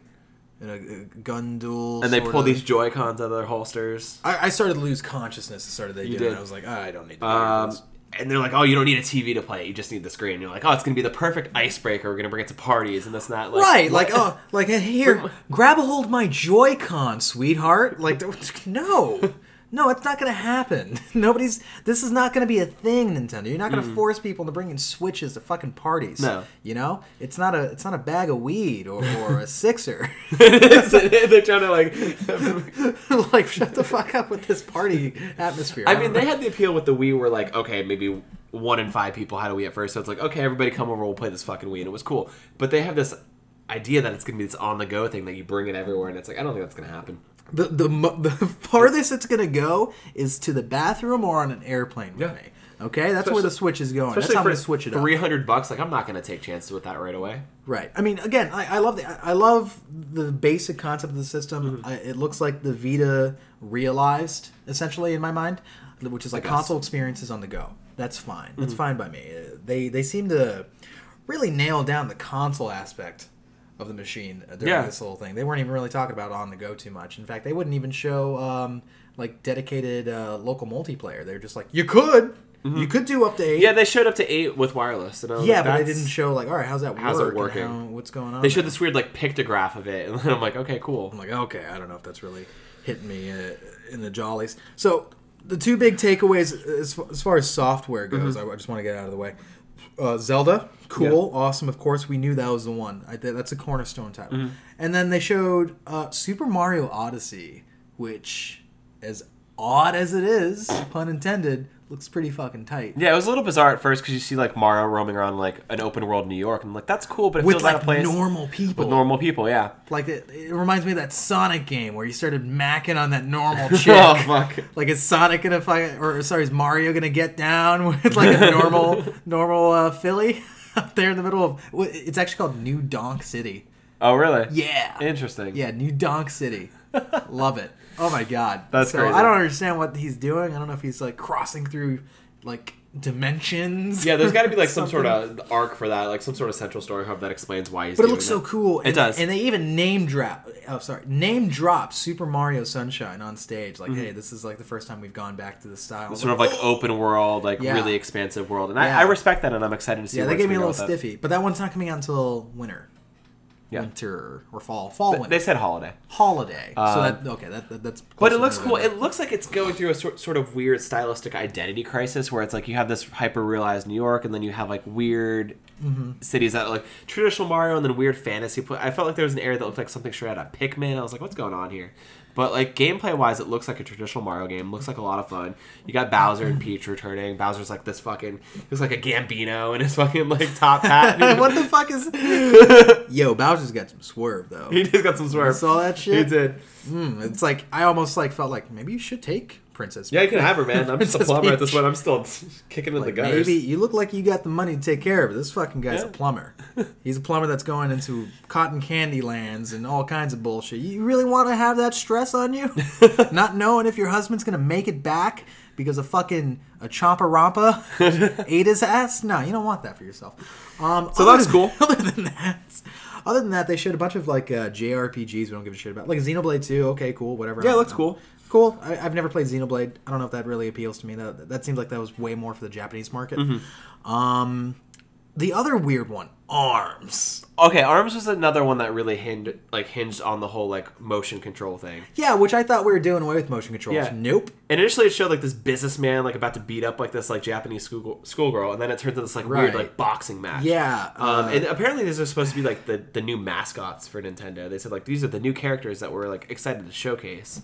In a, a gun duel, And they pull of. these Joy Cons out of their holsters. I, I started to lose consciousness. The start of the You game. and did. I was like, "Ah, I don't need to. Um, and they're like, "Oh, you don't need a TV to play it; you just need the screen." And You're like, "Oh, it's gonna be the perfect icebreaker. We're gonna bring it to parties and this and that." Like, right, what? like oh, like here, grab a hold of my Joy-Con, sweetheart. Like, no, no, it's not gonna happen. Nobody's. This is not gonna be a thing, Nintendo. You're not gonna force people to bring in Switches to fucking parties. Mm. No. you know, it's not a, it's not a bag of weed or, or a sixer. they're trying to like. like, shut the fuck up with this party atmosphere. I mean, they had the appeal with the Wii, where like, okay, maybe one in five people had a Wii at first, so it's like, okay, everybody come over, we'll play this fucking Wii, and it was cool. But they have this idea that it's gonna be this on the go thing that you bring it everywhere, and it's like, I don't think that's gonna happen. The the the farthest it's gonna go is to the bathroom or on an airplane with Yeah. me. Okay, that's where the Switch is going. That's how I'm gonna switch it up. Three hundred bucks, like I'm not gonna take chances with that right away. Right. I mean, again, I, I love the I love the basic concept of the system. Mm-hmm. I, it looks like the Vita realized, essentially, in my mind, which is like. Mm-hmm. console experiences on the go. That's fine. That's fine by me. They they seem to really nail down the console aspect of the machine during Yeah. this whole thing. They weren't even really talking about on the go too much. In fact, they wouldn't even show um, like dedicated uh, local multiplayer. They're just like, you could, you could do up to eight. Mm-hmm. Yeah, they showed up to eight with wireless, and Yeah, like, but they didn't show like, all right, how's that How's it work? working? how- what's going on? They showed there? this weird like pictograph of it, and then I'm like, okay, cool. I'm like, okay, I don't know if that's really hitting me uh, in the jollies. So the two big takeaways as, as far as software goes, Mm-hmm. I, I just want to get out of the way. Uh, Zelda, cool, awesome. Of course, we knew that was the one. I, that's a cornerstone title. Mm-hmm. And then they showed uh, Super Mario Odyssey, which, as odd as it is, pun intended, looks pretty fucking tight. Yeah, it was a little bizarre at first because you see like Mario roaming around like an open world New York, and I'm like, that's cool, but it With feels out like of place normal people. with normal people. Yeah. Like it, it reminds me of that Sonic game where you started macking on that normal chick. oh fuck. Like is Sonic gonna fight, or sorry, is Mario gonna get down with like a normal, normal uh, filly up there in the middle of? It's actually called New Donk City. Oh really? Yeah, Interesting. yeah, New Donk City. Love it. Oh my god, That's so crazy. I don't understand what he's doing. I don't know if he's like crossing through like dimensions. Yeah, there's got to be like some sort of arc for that, like some sort of central story hub that explains why he's. But it looks so that. cool. And, does. and they even name drop. Oh, sorry, name drop Super Mario Sunshine on stage. Like, hey, this is like the first time we've gone back to the style. Mm-hmm. Sort of like open world, like Yeah. really expansive world, and Yeah. I, I respect that, and I'm excited to see. yeah, they gave me a little stiffy, but that one's not coming out until winter. Yeah. Winter or fall, fall, that. winter, They said holiday. holiday. so Uh, that okay, that, that that's. But it looks cool. It looks like it's going through a sort, sort of weird stylistic identity crisis where it's like you have this hyper realized New York and then you have like weird Mm-hmm. cities that are like traditional Mario and then weird fantasy. I felt like there was an area that looked like something straight out of Pikmin. I was like, what's going on here? But like gameplay wise, it looks like a traditional Mario game. Looks like a lot of fun. You got Bowser and Peach returning. Bowser's like this fucking. He looks like a Gambino in his fucking like top hat. what the fuck is? Yo, Bowser's got some swerve though. He just got some You swerve. saw that shit. He did. Mm, it's like I almost like felt like maybe you should take Princess. Yeah, you can have her, man. I'm just a plumber at this point. I'm still kicking in Like the gutters. maybe you look like you got the money to take care of it. This fucking guy's a plumber. He's a plumber that's going into cotton candy lands and all kinds of bullshit. You really want to have that stress on you? Not knowing if your husband's gonna make it back because of fucking a chompa rampa ate his ass? No, you don't want that for yourself. Um, So that's than- cool. Other than that, other than that, they showed a bunch of like uh, JRPGs we don't give a shit about, like Xenoblade Two. Okay, cool, whatever. Yeah, it looks cool. Cool. I, I've never played Xenoblade. I don't know if that really appeals to me. That that seems like that was way more for the Japanese market. Mm-hmm. Um, the other weird one, Arms. Okay, Arms was another one that really hinged like hinged on the whole like motion control thing. Yeah, which I thought we were doing away with motion controls. Yeah. Nope. And initially it showed like this businessman like about to beat up like this like Japanese school schoolgirl, and then it turned into this like Right. weird like boxing match. Yeah. Um, uh, and apparently these are supposed to be like the, the new mascots for Nintendo. They said like these are the new characters that we're like excited to showcase.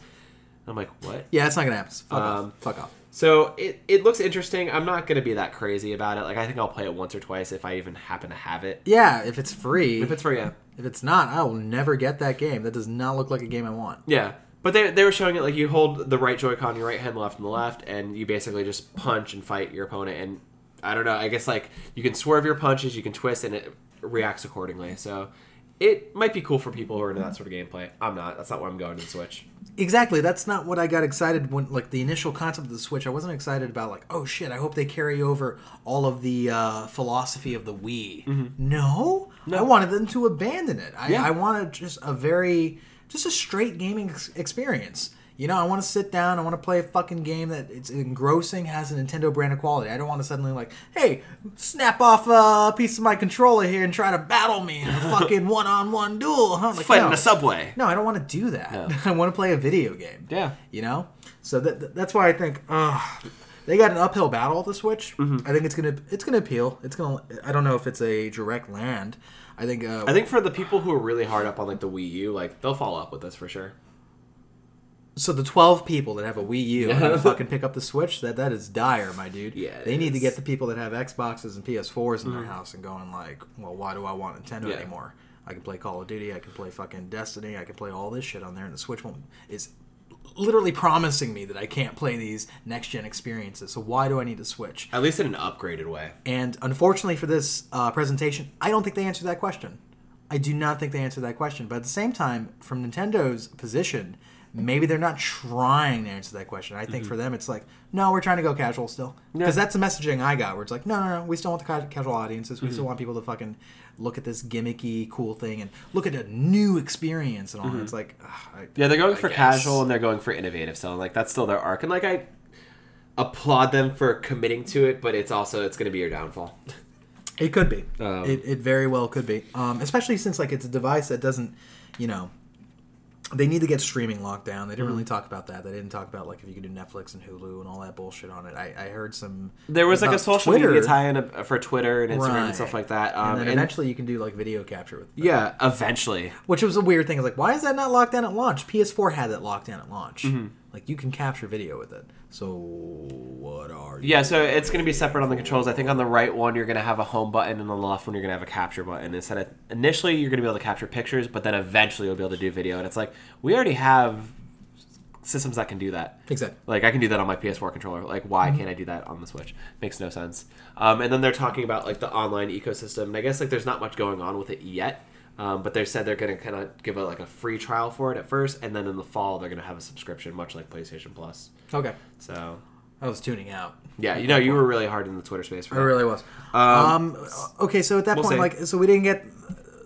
I'm like, what? yeah, it's not gonna happen. Fuck Um, off. Fuck off. So it, it looks interesting. I'm not gonna be that crazy about it. Like I think I'll play it once or twice if I even happen to have it. Yeah, if it's free. If it's free, yeah. if it's not, I will never get that game. That does not look like a game I want. Yeah. But they, they were showing it like you hold the right Joy-Con, your right hand left and the left, and you basically just punch and fight your opponent. And I don't know, I guess like you can swerve your punches, you can twist, and it reacts accordingly. So it might be cool for people who are into that sort of gameplay. I'm not. That's not why I'm going to the Switch. Exactly. That's not what I got excited when, like, the initial concept of the Switch. I wasn't excited about, like, oh shit, I hope they carry over all of the uh, philosophy of the Wii. No, I wanted them to abandon it. I, Yeah. I wanted just a very, just a straight gaming ex- experience. You know, I want to sit down. I want to play a fucking game that it's engrossing, has a Nintendo brand of quality. I don't want to suddenly like, hey, snap off a piece of my controller here and try to battle me in a fucking one-on-one duel. Huh? Like, Fight no. in a subway. No, I don't want to do that. No. I want to play a video game. Yeah. You know? So that, that- that's why I think uh, they got an uphill battle with the Switch. Mm-hmm. I think it's gonna it's gonna appeal. It's gonna. I don't know if it's a direct land. I think. Uh, I think for the people who are really hard up on like the Wii U, like they'll follow up with this for sure. So. The twelve people that have a Wii U and Yeah. fucking pick up the Switch. That that is dire, my dude. Yeah, it They need to get the people that have Xboxes and PS4s in their house and going like, well, why do I want Nintendo. Yeah. anymore? I can play Call of Duty. I can play fucking Destiny. I can play all this shit on there, and the Switch won't is literally promising me that I can't play these next gen experiences. So why do I need to switch? At least in an upgraded way. And unfortunately for this uh, presentation, I don't think they answered that question. I do not think they answered that question. But at the same time, from Nintendo's position, maybe they're not trying to answer that question. I think for them, it's like, no, we're trying to go casual still. Because that's the messaging I got, where it's like, no, no, no, we still want the casual audiences. We still want people to fucking look at this gimmicky, cool thing and look at a new experience and all. It's like, ugh, I, Yeah, they're going I for guess. casual and they're going for innovative. So like that's still their arc, and like I applaud them for committing to it, but it's also it's going to be your downfall. It could be. Um, it, it very well could be. Um, especially since like it's a device that doesn't, you know, they need to get streaming locked down. They didn't Mm-hmm. really talk about that. They didn't talk about like if you could do Netflix and Hulu and all that bullshit on it. I, I heard some. There was like a social Twitter, media tie-in uh, for Twitter and Instagram Right. and stuff like that. Um, and then and- eventually you can do like video capture with. yeah, eventually. Which was a weird thing. It's like, why is that not locked down at launch? PS4 had that locked down at launch. Mm-hmm. Like you can capture video with it. So what are you? Yeah, so it's going to be separate on the controls. I think on the right one you're going to have a home button, and on the left one you're going to have a capture button. Instead of initially you're going to be able to capture pictures, but then eventually you'll be able to do video. And it's like we already have systems that can do that. Exactly. Like I can do that on my PS4 controller. Like why can't I do that on the Switch? Makes no sense. Um, and then they're talking about like the online ecosystem, and I guess like there's not much going on with it yet. Um, but they said they're going to kind of give it like a free trial for it at first, and then in the fall they're going to have a subscription, much like PlayStation Plus. Okay. So I was tuning out. yeah, you know, you were really hard in the Twitter space for I that. really was. Um, okay, so at that we'll point, see. like, so we didn't get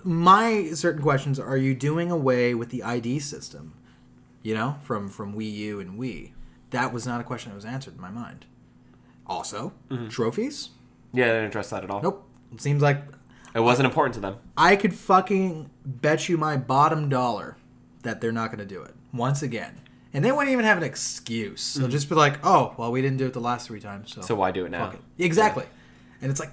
my certain questions. Are you doing away with the ID system? You know, from from Wii U and Wii. That was not a question that was answered in my mind. Also, Mm-hmm. trophies. Yeah, I didn't address that at all. Nope. It seems like It wasn't important to them. I could fucking bet you my bottom dollar that they're not going to do it once again. And they wouldn't even have an excuse. They'll just be like, "Oh, well, we didn't do it the last three times, so. So why do it now? fuck it." Exactly. And it's like,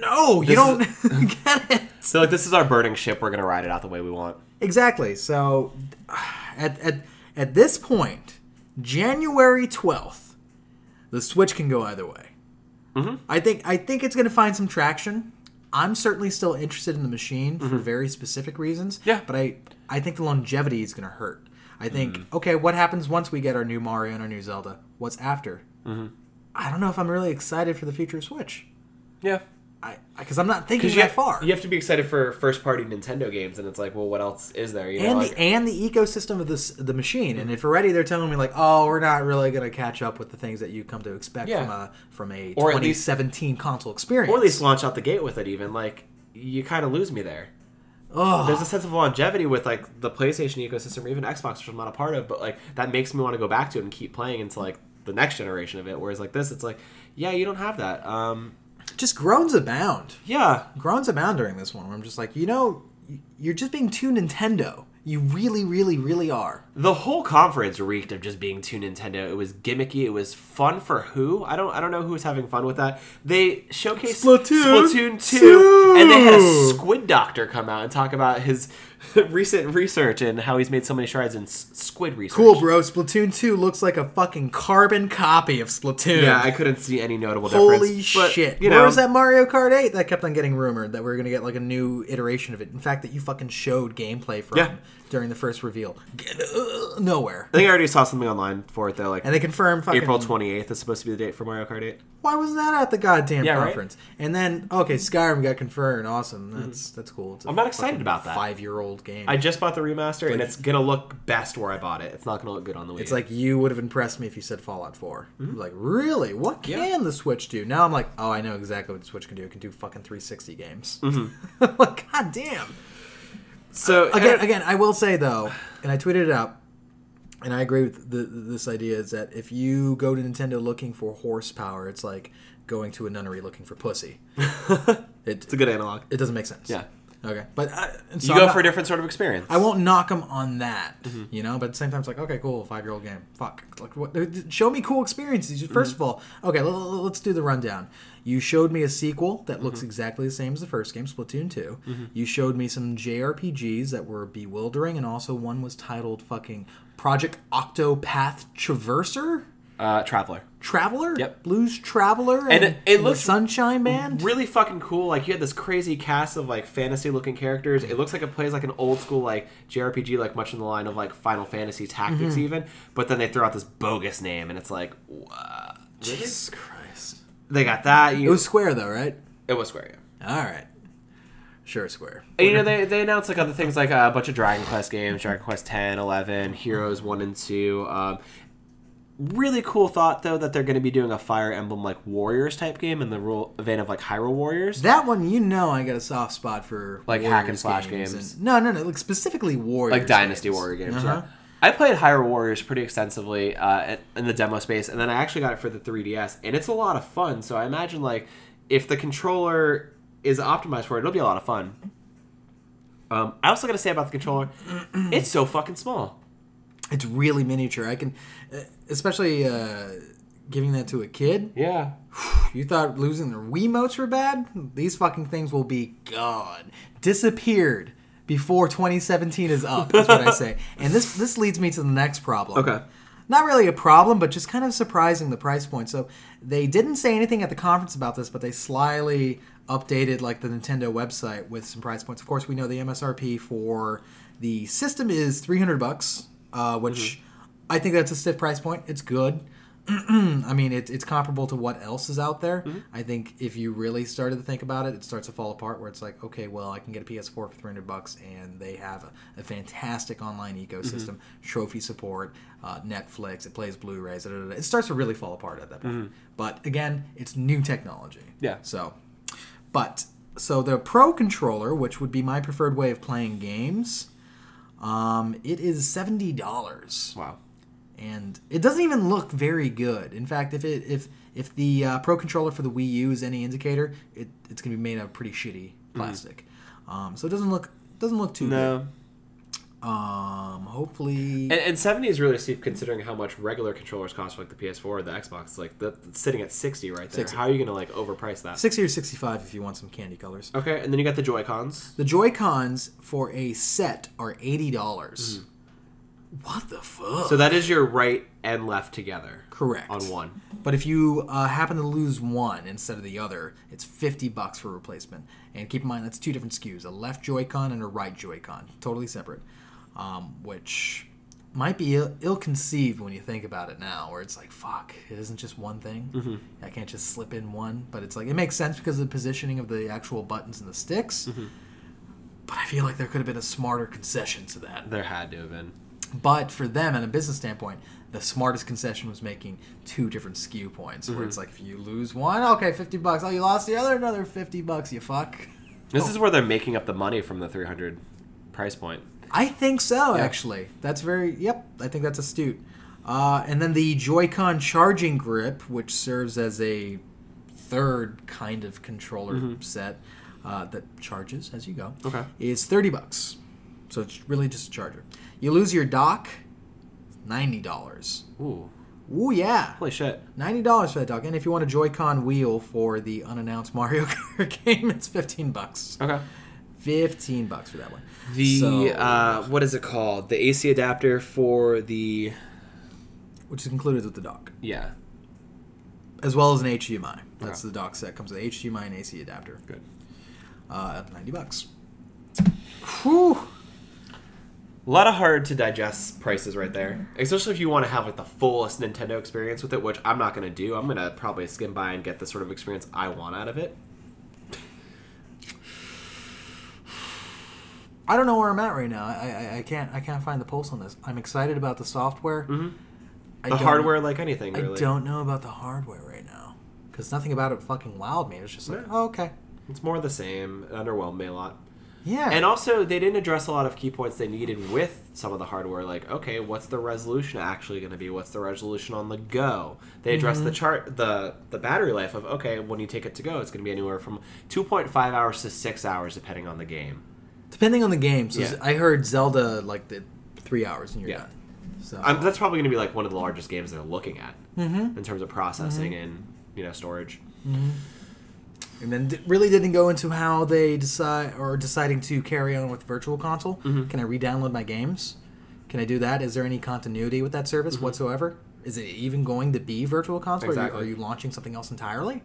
no, you don't get it. So like, this is our burning ship. We're gonna ride it out the way we want. Exactly. So, at at at this point, January twelfth, the Switch can go either way. Mm-hmm. I think I think it's going to find some traction. I'm certainly still interested in the machine for very specific reasons. Mm-hmm. Yeah. But I I think the longevity is going to hurt. I think Mm. okay, what happens once we get our new Mario and our new Zelda? What's after? Mm-hmm. I don't know if I'm really excited for the future of Switch. Yeah. I because I'm not thinking that have- far. you have to be excited for first party Nintendo games, and it's like, well, what else is there? You know, and like, the and the ecosystem of this the machine. And if already they're telling me like, oh, we're not really gonna catch up with the things that you come to expect Yeah. from a from a Or at least- 2017 console experience. or at least launch out the gate with it. Even like, you kind of lose me there. oh, There's a sense of longevity with like the PlayStation ecosystem or even Xbox, which I'm not a part of, but like that makes me want to go back to it and keep playing into like the next generation of it. Whereas like this, it's like, yeah, you don't have that. Um, just groans abound. yeah, Groans abound during this one. Where I'm just like, you know, you're just being too Nintendo. You really, really, really are. the whole conference reeked of just being too Nintendo. It was gimmicky. It was fun for who? I don't. I don't know who was having fun with that. They showcased Splatoon Splatoon two, two. and they had a Squid Doctor come out and talk about his recent research and how he's made so many strides in s- squid research. Cool, bro. Splatoon 2 looks like a fucking carbon copy of Splatoon. Yeah, I couldn't see any notable difference. Holy but, shit! You Where know, was that Mario Kart 8 that kept on getting rumored that we are gonna get like a new iteration of it? In fact, that you fucking showed gameplay from Yeah. During the first reveal. Get, uh, nowhere. I think I already saw something online for it though. Like And they confirmed fucking April 28th is supposed to be the date for Mario Kart 8. Why was that at the goddamn Yeah, right? conference? And then okay, Skyrim got confirmed. Awesome. That's that's cool. It's Mm-hmm. I'm not excited about that. Five year old game. I just bought the remaster, and it's gonna look best where I bought it. It's not gonna look good on the Wii. It's like you would have impressed me if you said Fallout 4. Like, really? What can Mm-hmm. Yeah. the Switch do? Now I'm like, oh, I know exactly what the Switch can do. It can do fucking 360 games. Mm-hmm. like, god damn. So Again, again, I will say though, and I tweeted it out, and I agree with the, this idea is that if you go to Nintendo looking for horsepower, it's like going to a nunnery looking for pussy. it it's a good analog. it doesn't make sense. Yeah. Okay, but I, so You go not- for a different sort of experience. I won't knock them on that, Mm-hmm. you know. But at the same time, it's like, okay, cool, five year old game. Fuck, like, what? Show me cool experiences. 1st Mm-hmm. of all, okay, let, us do the rundown. You showed me a sequel that looks Mm-hmm. exactly the same as the first game, Splatoon 2 You showed me some JRPGs that were bewildering, and also one was titled fucking Project Octopath Traverser. Uh, Traveler. Traveler, Yep. Blues Traveler, And and, it- it looks Sunshine Band. Really fucking cool. Like you had this crazy cast of like fantasy looking characters. It looks like it plays like an old school like JRPG, like much in the line of like Final Fantasy Tactics Mm-hmm. even. But then they throw out this bogus name, and it's like, what? Jesus Christ! They got that. You, It was Square though, right? it was Square. Yeah. All right, sure, Square. And, you know, they, they announced like other things like uh, a bunch of Dragon Quest games, Dragon Quest 10, 11, Heroes 1 and 2. Um, really cool thought, though, that they're going to be doing a Fire Emblem like Warriors type game in the rule, vein of like Hyrule Warriors. That one, you know, I got a soft spot for Like Warriors hack and slash games. and- no, no, no, like specifically Warriors, like Dynasty games. Warrior games. Uh-huh. Yeah. I played Hyrule Warriors pretty extensively uh, in the demo space, and then I actually got it for the 3DS, and it's a lot of fun. So I imagine like if the controller is optimized for it, it'll be a lot of fun. Um, I also got to say about the controller, it's so fucking small. It's really miniature. I can, uh, especially uh, giving that to a kid. Yeah. You thought losing their Wiimotes were bad? These fucking things will be gone, disappeared before 2017 is up. That's what I say. And this this leads me to the next problem. Okay. Not really a problem, but just kind of surprising the price point. So they didn't say anything at the conference about this, but they slyly updated like the Nintendo website with some price points. Of course, we know the MSRP for the system is 300 bucks, uh, which I think that's a stiff price point. It's good. I mean, it, it's comparable to what else is out there. I think if you really started to think about it, it starts to fall apart. Where it's like, okay, well, I can get a PS4 for three hundred bucks, and they have a, a fantastic online ecosystem, trophy support, uh, Netflix. It plays Blu-rays. da, da, da. It starts to really fall apart at that point. But again, it's new technology. Yeah. So, but so the Pro controller, which would be my preferred way of playing games, um, it is seventy dollars Wow. And it doesn't even look very good. In fact, if it if if the uh, Pro controller for the Wii U is any indicator, it, it's going to be made out of pretty shitty plastic. Um, so it doesn't look doesn't look too No. good. Um, hopefully, And, and 70 is really steep considering how much regular controllers cost for like the PS4 or the Xbox. Like the, sitting at 60 right there. 60. How are you gonna like overprice that? sixty or sixty-five if you want some candy colors. Okay, and then you got the Joy Cons. The Joy Cons for a set are eighty dollars. What the fuck? So that is your right and left together correct on one. But if you uh, happen to lose one instead of the other, it's 50 bucks for replacement. And keep in mind, that's two different SKUs a left Joy-Con and a right Joy-Con. Totally separate. Um, which might be Ill- ill-conceived when you think about it now, where it's like, fuck, it isn't just one thing. I can't just slip in one. But it's like, it makes sense because of the positioning of the actual buttons and the sticks. But I feel like there could have been a smarter concession to that. There had to have been. But for them, at a business standpoint, the smartest concession was making two different SKU points. Where it's like, if you lose one, okay, fifty bucks. Oh, you lost the other, another fifty bucks. You fuck. This is where they're making up the money from the 300 price point. I think so. Yeah. Actually, that's very. Yep, I think that's astute. Uh, and then the Joy-Con charging grip, which serves as a third kind of controller set uh, that charges as you go, Okay. is thirty bucks. So it's really just a charger. You lose your dock, ninety dollars. Ooh, Ooh yeah, holy shit! ninety dollars for that dock. And if you want a Joy-Con wheel for the unannounced Mario Kart game, it's fifteen bucks. Okay. Fifteen bucks for that one. The So- uh, what is it called? The AC adapter for the which is included with the dock, yeah. as well as an HDMI. That's Okay. the dock set. Comes with HDMI and AC adapter. Good. Uh, ninety bucks. Whew. A lot of hard to digest prices right there, especially if you want to have like the fullest Nintendo experience with it, which I'm not going to do. I'm going to probably skim by and get the sort of experience I want out of it. I don't know where I'm at right now. I, I, I can't I can't find the pulse on this. I'm excited about the software. Mhm. I The hardware, like anything, I don't know about the hardware right now because nothing about it fucking wowed me. It's just like, Yeah. oh, okay, It's more the same. It underwhelmed me a lot. Yeah. And also, they didn't address a lot of key points they needed with some of the hardware. Like, okay, what's the resolution actually going to be? What's the resolution on the go? They addressed the mm-hmm. chart, the the battery life of okay, when you take it to go, it's going to be anywhere from 2.5 hours to six hours, depending on the game. Depending on the game. So Yeah. I heard Zelda like the three hours and you're Yeah. done. So Um, that's probably going to be like one of the largest games they're looking at mm-hmm. in terms of mm-hmm. processing and you know storage. And then d- really didn't go into how they decide or deciding to carry on with virtual console. Mm-hmm. Can I re-download my games? Can I do that? Is there any continuity with that service whatsoever? Is it even going to be virtual console? Or Mm-hmm. Exactly. Are, you, are you launching something else entirely?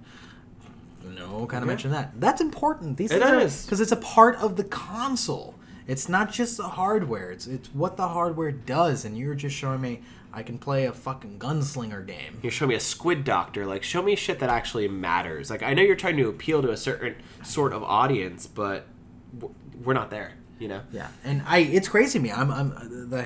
No, kind of Yeah. mention that. That's important. These It things because it's a part of the console. It's not just the hardware. It's it's what the hardware does, and you're just showing me I can play a fucking gunslinger game. You show me a squid doctor, like show me shit that actually matters. Like I know you're trying to appeal to a certain sort of audience, but we're not there. You know. Yeah, and I it's crazy to me. I'm I'm the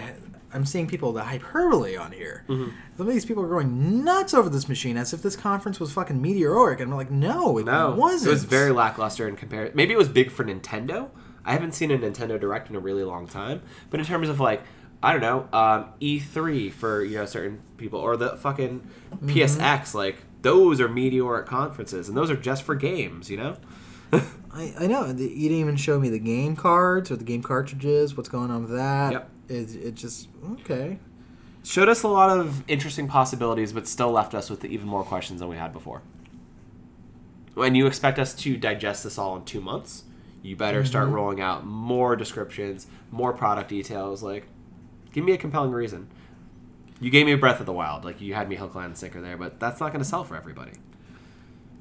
I'm seeing people the hyperbole on here. Mm-hmm. Some of these people are going nuts over this machine as if this conference was fucking meteoric. And I'm like, no, it No, wasn't. It was very lackluster in comparison. Maybe it was big for Nintendo. I haven't seen a Nintendo Direct in a really long time. But in terms of like, I don't know, um, E3 for you know certain people, or the fucking Mm-hmm. PSX, like those are meteoric conferences, and those are just for games. You know. I, I know. the- You didn't even show me the game cards or the game cartridges. What's going on with that? Yep. It, it just okay. Showed us a lot of interesting possibilities, but still left us with even more questions than we had before. When you expect us to digest this all in two months, you better start rolling out more descriptions, more product details. Like, give me a compelling reason. You gave me a Breath of the Wild, like you had me hook, line, and sinker there, but that's not going to sell for everybody.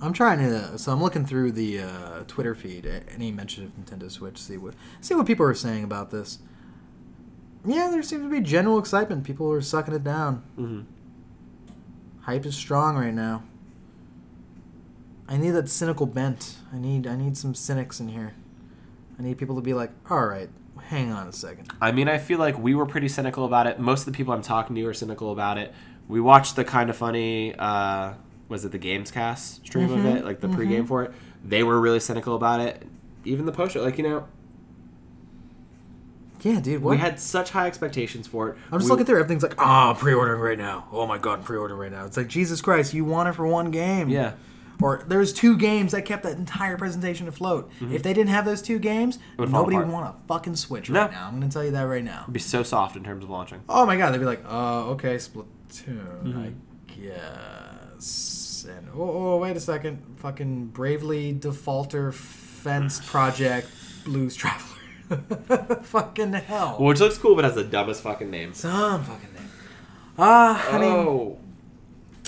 I'm trying to. So I'm looking through the uh, Twitter feed. Any mention of Nintendo Switch? See what see what people are saying about this. Yeah, there seems to be general excitement. People are sucking it down. Mm-hmm. Hype is strong right now. I need that cynical bent. I need I need some cynics in here. I need people to be like, all right, hang on a second. I mean, I feel like we were pretty cynical about it. Most of the people I'm talking to are cynical about it. We watched the Kinda Funny, uh, was it the Games Cast stream of mm-hmm. it, like the pregame mm-hmm. for it. They were really cynical about it. Even the post show, like you know, Yeah, dude. What? we had such high expectations for it. I'm just We- looking through. Everything's like, oh, pre-ordering right now. Oh my god, I'm pre-ordering right now. It's like Jesus Christ, you want it for one game. Yeah. Or there's two games that kept that entire presentation afloat. If they didn't have those two games, Mm-hmm. would nobody would want a fucking Switch No. right now. I'm gonna tell you that right now. It'd be so soft in terms of launching. Oh my god, they'd be like, uh, okay, Splatoon, Mm-hmm. I guess. And oh, oh, wait a second, fucking Bravely Defaulter Fence Project Blues Traveler. fucking hell. Which looks cool, but has the dumbest fucking name. Some fucking name. Ah, I mean, oh.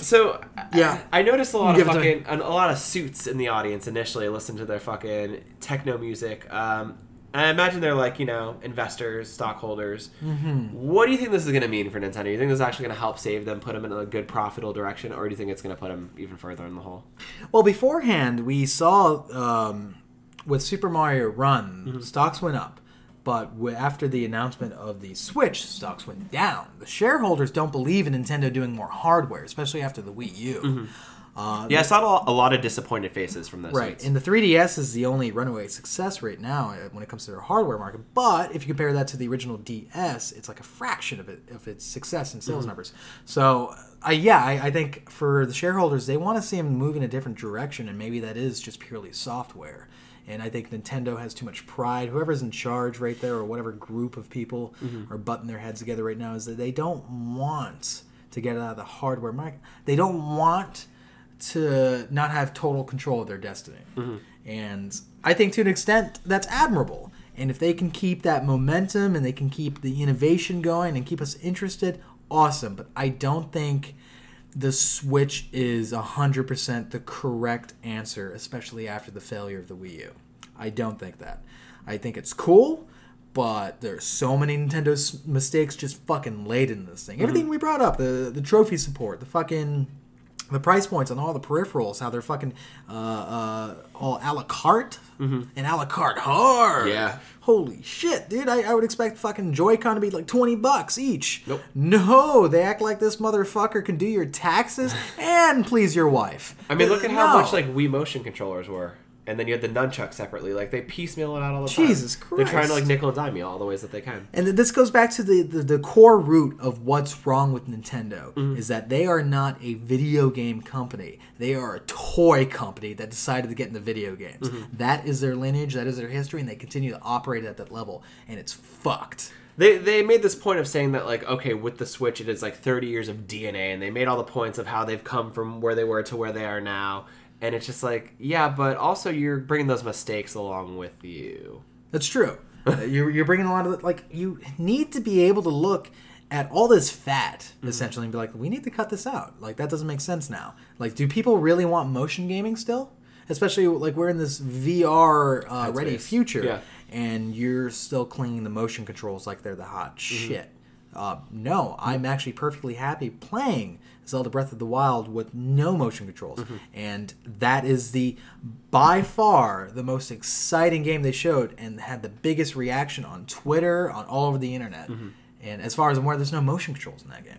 So Yeah. I, I noticed a lot Give of fucking a, a lot of suits in the audience initially. Listened to their fucking techno music. Um, and I imagine they're like you know investors, stockholders. Mm-hmm. What do you think this is going to mean for Nintendo? Do you think this is actually going to help save them, put them in a good profitable direction, or do you think it's going to put them even further in the hole? Well, beforehand, we saw um, with Super Mario Run, stocks went up. But after the announcement of the Switch, stocks went down. The shareholders don't believe in Nintendo doing more hardware, especially after the Wii U. Uh, Yeah, I saw a lot, of disappointed faces from those Right, suits. and the 3DS is the only runaway success right now uh, when it comes to their hardware market. But if you compare that to the original DS, it's like a fraction of it of its success in sales numbers. So, uh, yeah, I, I think for the shareholders, they want to see them move in a different direction, and maybe that is just purely software. And I think Nintendo has too much pride. Whoever's in charge right there, or whatever group of people mm-hmm. are butting their heads together right now, is that they don't want to get out of the hardware market. They don't want to not have total control of their destiny. Mm-hmm. And I think to an extent that's admirable. And if they can keep that momentum and they can keep the innovation going and keep us interested, awesome. But I don't think the Switch is 100% the correct answer, especially after the failure of the Wii U. I don't think that. I think it's cool, but there's so many Nintendo s- mistakes just fucking laid in this thing. Mm-hmm. Everything we brought up, the the trophy support, the fucking the price points on all the peripherals, how they're fucking uh, uh, all a la carte and a la carte hard. Yeah. Holy shit, dude! I, I would expect fucking Joy-Con to be like twenty bucks each. Nope. No, they act like this motherfucker can do your taxes and please your wife. I mean, look at how No. much like Wii motion controllers were, and then you had the nunchuck separately. Like they piecemeal it out all the time. Jesus Christ! They're trying to like nickel and dime you all the ways that they can. And this goes back to the, the, the core root of what's wrong with Nintendo Mm-hmm. is that they are not a video game company. They are a toy company that decided to get into video games. Mm-hmm. That is their lineage, that is their history, and they continue to operate at that level. And it's fucked. They they made this point of saying that like okay with the Switch it is like 30 years of DNA, and they made all the points of how they've come from where they were to where they are now. And it's just like, yeah, but also you're bringing those mistakes along with you. That's true. You're, you're bringing a lot of the, like you need to be able to look at all this fat Mm-hmm. essentially and be like, we need to cut this out. Like that doesn't make sense now. Like, do people really want motion gaming still? Especially like we're in this VR uh, ready future, Yeah. and you're still clinging the motion controls like they're the hot Mm-hmm. shit. Uh, no, I'm actually perfectly happy playing Zelda Breath of the Wild with no motion controls, Mm-hmm. and that is the by far the most exciting game they showed, and had the biggest reaction on Twitter, on all over the internet. Mm-hmm. And as far as I'm aware, there's no motion controls in that game.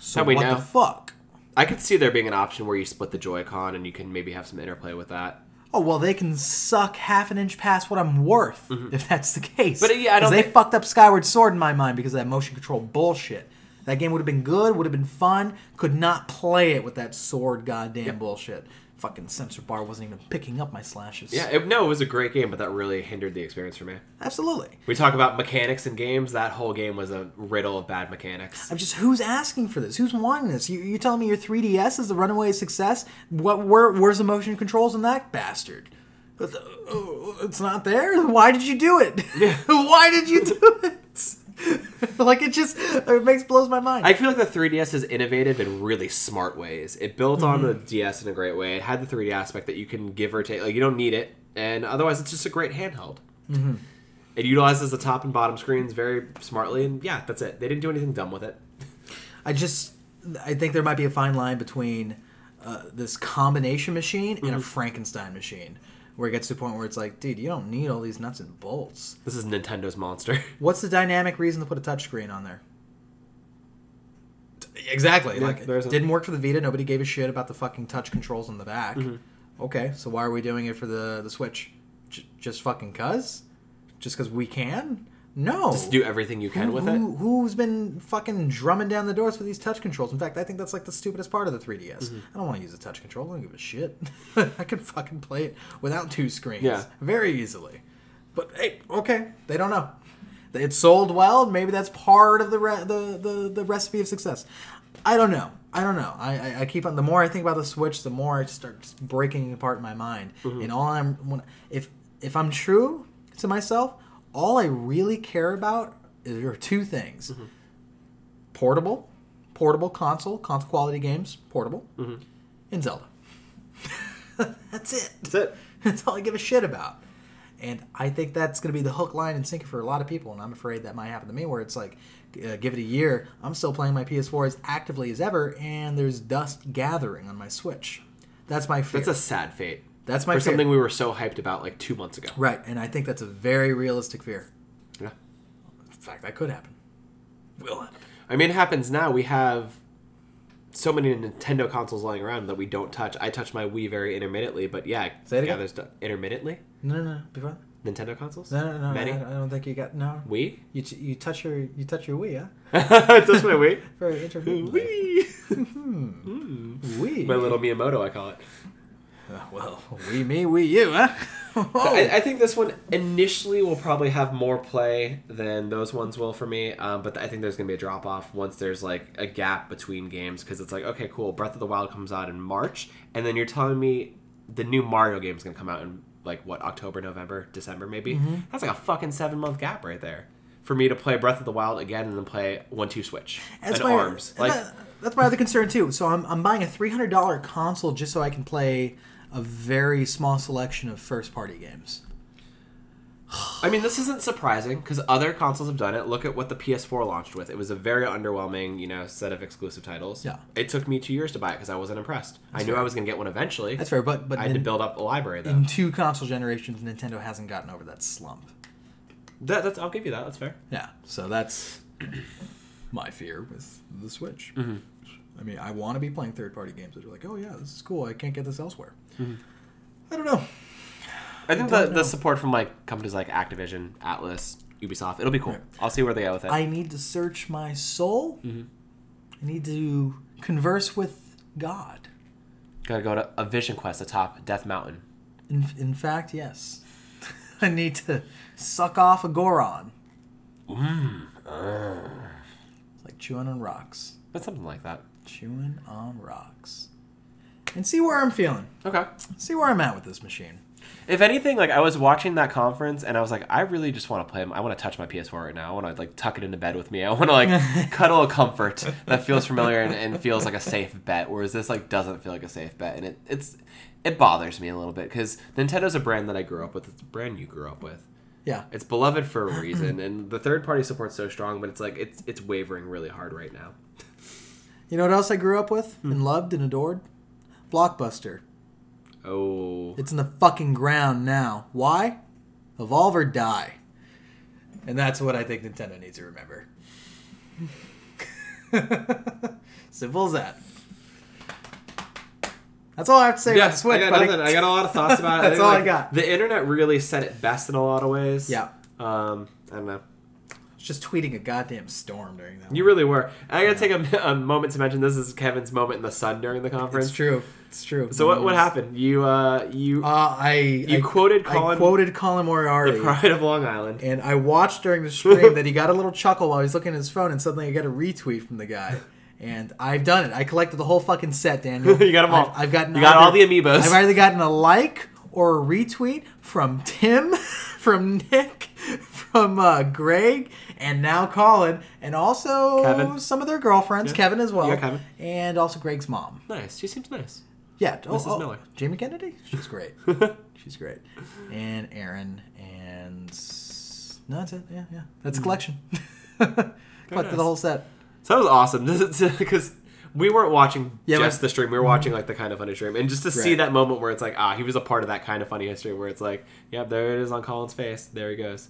So what know. the fuck? I could see there being an option where you split the Joy-Con and you can maybe have some interplay with that. Oh well, they can suck half an inch past what I'm worth mm-hmm. if that's the case. But, uh, yeah, i don't they think- fucked up Skyward Sword in my mind because of that motion control bullshit. That game would have been good, would have been fun. Could not play it with that sword goddamn bullshit. Fucking sensor bar wasn't even picking up my slashes. Yeah, it, no, it was a great game, but that really hindered the experience for me. absolutely. We talk about mechanics in games. That whole game was a riddle of bad mechanics. I'm just who's asking for this? Who's wanting this? You, you telling me your 3DS is the runaway success? What? Where? Where's the motion controls in that bastard? Oh, It's not there. Why did you do it? Why did you do it? like it just it makes blows my mind. I feel like the 3DS is innovative in really smart ways. It built on the mm-hmm. DS in a great way. It had the 3D aspect that you can give or take. Like you don't need it, and otherwise it's just a great handheld. Mm-hmm. It utilizes the top and bottom screens very smartly, and yeah, that's it. They didn't do anything dumb with it. I just I think there might be a fine line between uh, this combination machine and a mm-hmm. Frankenstein machine, where it gets to the point where it's like, dude, you don't need all these nuts and bolts. This is Nintendo's monster. What's the dynamic reason to put a touchscreen on there? Exactly. Yeah, like it didn't work for the Vita. Nobody gave a shit about the fucking touch controls on the back. Mm-hmm. Okay, so why are we doing it for the the Switch? J- just fucking cuz? Just because we can? No. Just do everything you can Who- with it. who, Who's been fucking drumming down the doors for these touch controls? In fact, I think that's like the stupidest part of the 3DS. Mm-hmm. I don't want to use a touch control. I don't give a shit. I could fucking play it without two screens Yeah. very easily. But hey, okay, they don't know. It sold well. Maybe that's part of the re- the, the the recipe of success. I don't know. I don't know. I, I, I keep on. The more I think about the Switch, the more I just start breaking it apart in my mind. And all I'm when, if if I'm true to myself, all I really care about is are two things: portable, portable console, console quality games, portable, and Zelda. that's it. That's it. That's all I give a shit about. And I think that's going to be the hook, line, and sinker for a lot of people. And I'm afraid that might happen to me where it's like, uh, give it a year, I'm still playing my PS4 as actively as ever, and there's dust gathering on my Switch. That's my fear. That's a sad fate. That's my for fear. something we were so hyped about like two months ago. Right, and I think that's a very realistic fear. Yeah. In fact, that could happen. Will happen. I mean, it happens now. We have so many Nintendo consoles lying around that we don't touch. I touch my Wii very intermittently, but yeah, Say it again. gathers du- intermittently. No, no, no. Before Nintendo consoles? no, no, no. Many? I, I don't think you got no. Wii? You, t- you touch your you touch your Wii, huh? touch my Wii. Very intermittently. Wii. Hmm. Hmm. Wii. my little Miyamoto, I call it. Well, we, me, we, you, huh? I, I think this one initially will probably have more play than those ones will for me, um, but I think there's gonna be a drop off once there's like a gap between games because it's like okay, cool. Breath of the Wild comes out in March, and then you're telling me the new Mario game is gonna come out in like what October, November, December, maybe. That's like a fucking seven month gap right there for me to play Breath of the Wild again and then play One Two Switch That's and my, Arms. Like that- that's my other concern too. So I'm, I'm buying a three hundred dollar console just so I can play a very small selection of first party games. I mean, this isn't surprising because other consoles have done it. Look at what the PS4 launched with. It was a very underwhelming, you know, set of exclusive titles. Yeah. It took me two years to buy it because I wasn't impressed. I knew fair. I was going to get one eventually. That's fair, but but I had to build up a library though. in two console generations, Nintendo hasn't gotten over that slump. That, that's, I'll give you that. That's fair. Yeah, so that's my fear with the Switch. Mm-hmm. I mean, I want to be playing third party games that are like, oh yeah, this is cool. I can't get this elsewhere. Mm-hmm. I don't know. I think I the, don't the support from like companies like Activision, Atlus, Ubisoft, it'll be cool. I'll see where they go with it. I need to search my soul. Mm-hmm. I need to converse with God. Gotta go to a Vision Quest atop Death Mountain. In, in fact, yes. I need to suck off a Goron. Mm. It's like chewing on rocks. But something like that. Chewing on rocks. And see where I'm feeling. Okay. See where I'm at with this machine. If anything, like I was watching that conference and I was like, I really just want to play. I want to touch my PS4 right now. I want to like tuck it into bed with me. I want to like cuddle a comfort that feels familiar and, and feels like a safe bet. Whereas this like doesn't feel like a safe bet, and it it's it bothers me a little bit because Nintendo's a brand that I grew up with. It's a brand you grew up with. Yeah. It's beloved for a reason, and the third party support's so strong, but it's like it's it's wavering really hard right now. You know what else I grew up with Hmm. and loved and adored? Blockbuster. Oh, It's in the fucking ground now. Why? Evolve or die. And that's what I think Nintendo needs to remember. Simple as that. That's all I have to say yeah, about Switch. I got buddy. nothing. I got a lot of thoughts about it. That's think, all I got. The internet really said it best in a lot of ways. Yeah. Um, I don't know. just tweeting a goddamn storm during that. You really were. And I gotta take a, a moment to mention this is Kevin's moment in the sun during the conference. It's true. It's true. So what, what happened? You uh you Uh, I You I, quoted I Colin- quoted Colin Moriarty. the Pride of Long Island. And I watched during the stream that he got a little chuckle while he's looking at his phone, and suddenly I got a retweet from the guy. And I've done it. I collected the whole fucking set, Daniel. You got them all. I've, I've gotten. You got all the amiibos. I've either gotten a like or a retweet from Tim, from Nick, from uh, Greg, and now Colin, and also Kevin. some of their girlfriends, Yeah. Kevin as well, got Kevin. and also Greg's mom. Nice. She seems nice. Yeah, oh, Mrs. oh, Miller. Jamie Kennedy. She's great. She's great. And Aaron and no, that's it. Yeah, yeah. That's a collection. Collected nice. the whole set. So that was awesome because we weren't watching Yeah, just but- the stream. We were watching like the Kinda Funny stream, and just to see that moment where it's like, ah, he was a part of that Kinda Funny history. Where it's like, yep, there it is on Colin's face. There he goes.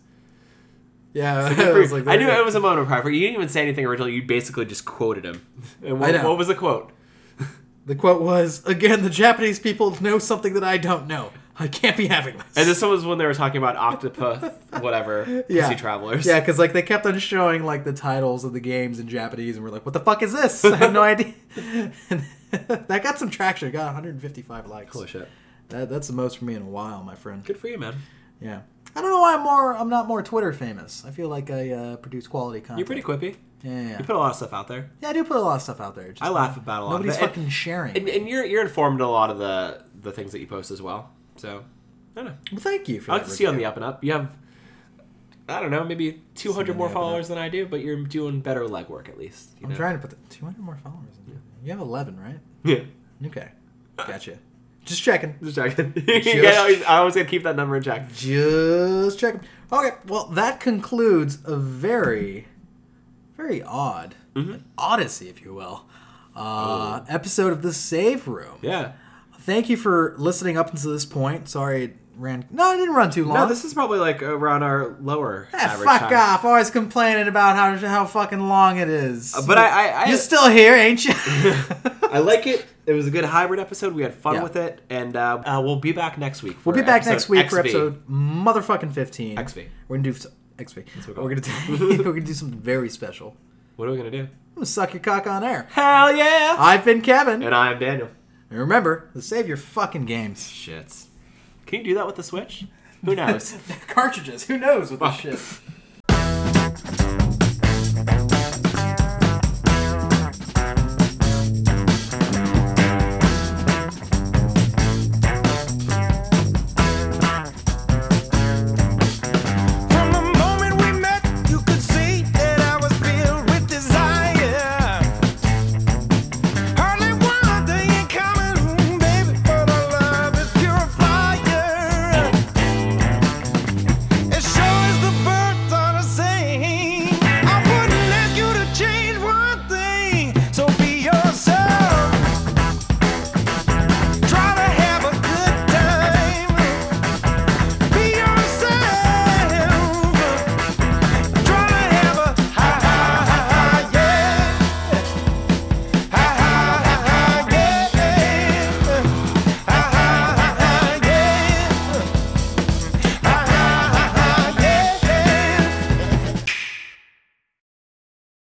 Yeah, it was like I knew it was a moment of pride you. Didn't even say anything originally. You basically just quoted him. And what, I know. what was the quote? The quote was again: "The Japanese people know something that I don't know. I can't be having this." And this was when they were talking about octopus, whatever, yeah. Pussy Travelers. Yeah, because like they kept on showing like the titles of the games in Japanese, and we're like, "What the fuck is this?" I have no idea. And that got some traction. It got 155 likes. Holy shit. That, that's the most for me in a while, my friend. Good for you, man. Yeah. I don't know why I'm more. I'm not more Twitter famous. I feel like I uh, produce quality content. You're pretty quippy. Yeah, yeah, yeah. You put a lot of stuff out there. Yeah, I do put a lot of stuff out there. Just I laugh about a lot of Nobody's it. And- fucking sharing. And, and you're you're informed a lot of the the things that you post as well. So I don't know. well, thank you for I like that to see you on the up and up. You have I don't know, maybe 200 more the up and followers than I do, but you're doing better legwork at least. You I'm know? trying to put the 200 more followers. In. You have 11, right? Yeah. Okay. Gotcha. Just checking. Just checking. Gotta always- I always gotta keep that number in check. Just checking. Okay. Well, that concludes a very, very odd Mm-hmm. odyssey, if you will, uh, episode of the Save Room. Oh. Yeah. Thank you for listening up until this point. Sorry it ran. No, it didn't run too long. No, this is probably like around our lower Ah, average fuck time. off! Always complaining about how how fucking long it is. Uh, but I- I- I- you still here, ain't you? I like it. It was a good hybrid episode. We had fun Yeah. with it, and uh, uh, we'll be back next week. we'll be back next week for episode motherfucking fifteen. XV. We're gonna do we're, gonna do, we're gonna do something very special. What are we gonna do? I'm gonna suck your cock on air. Hell yeah! I've been Kevin, and I am Daniel. And remember, save your fucking games. Shits. Can you do that with the Switch? Who knows? Cartridges. Who knows with the shit.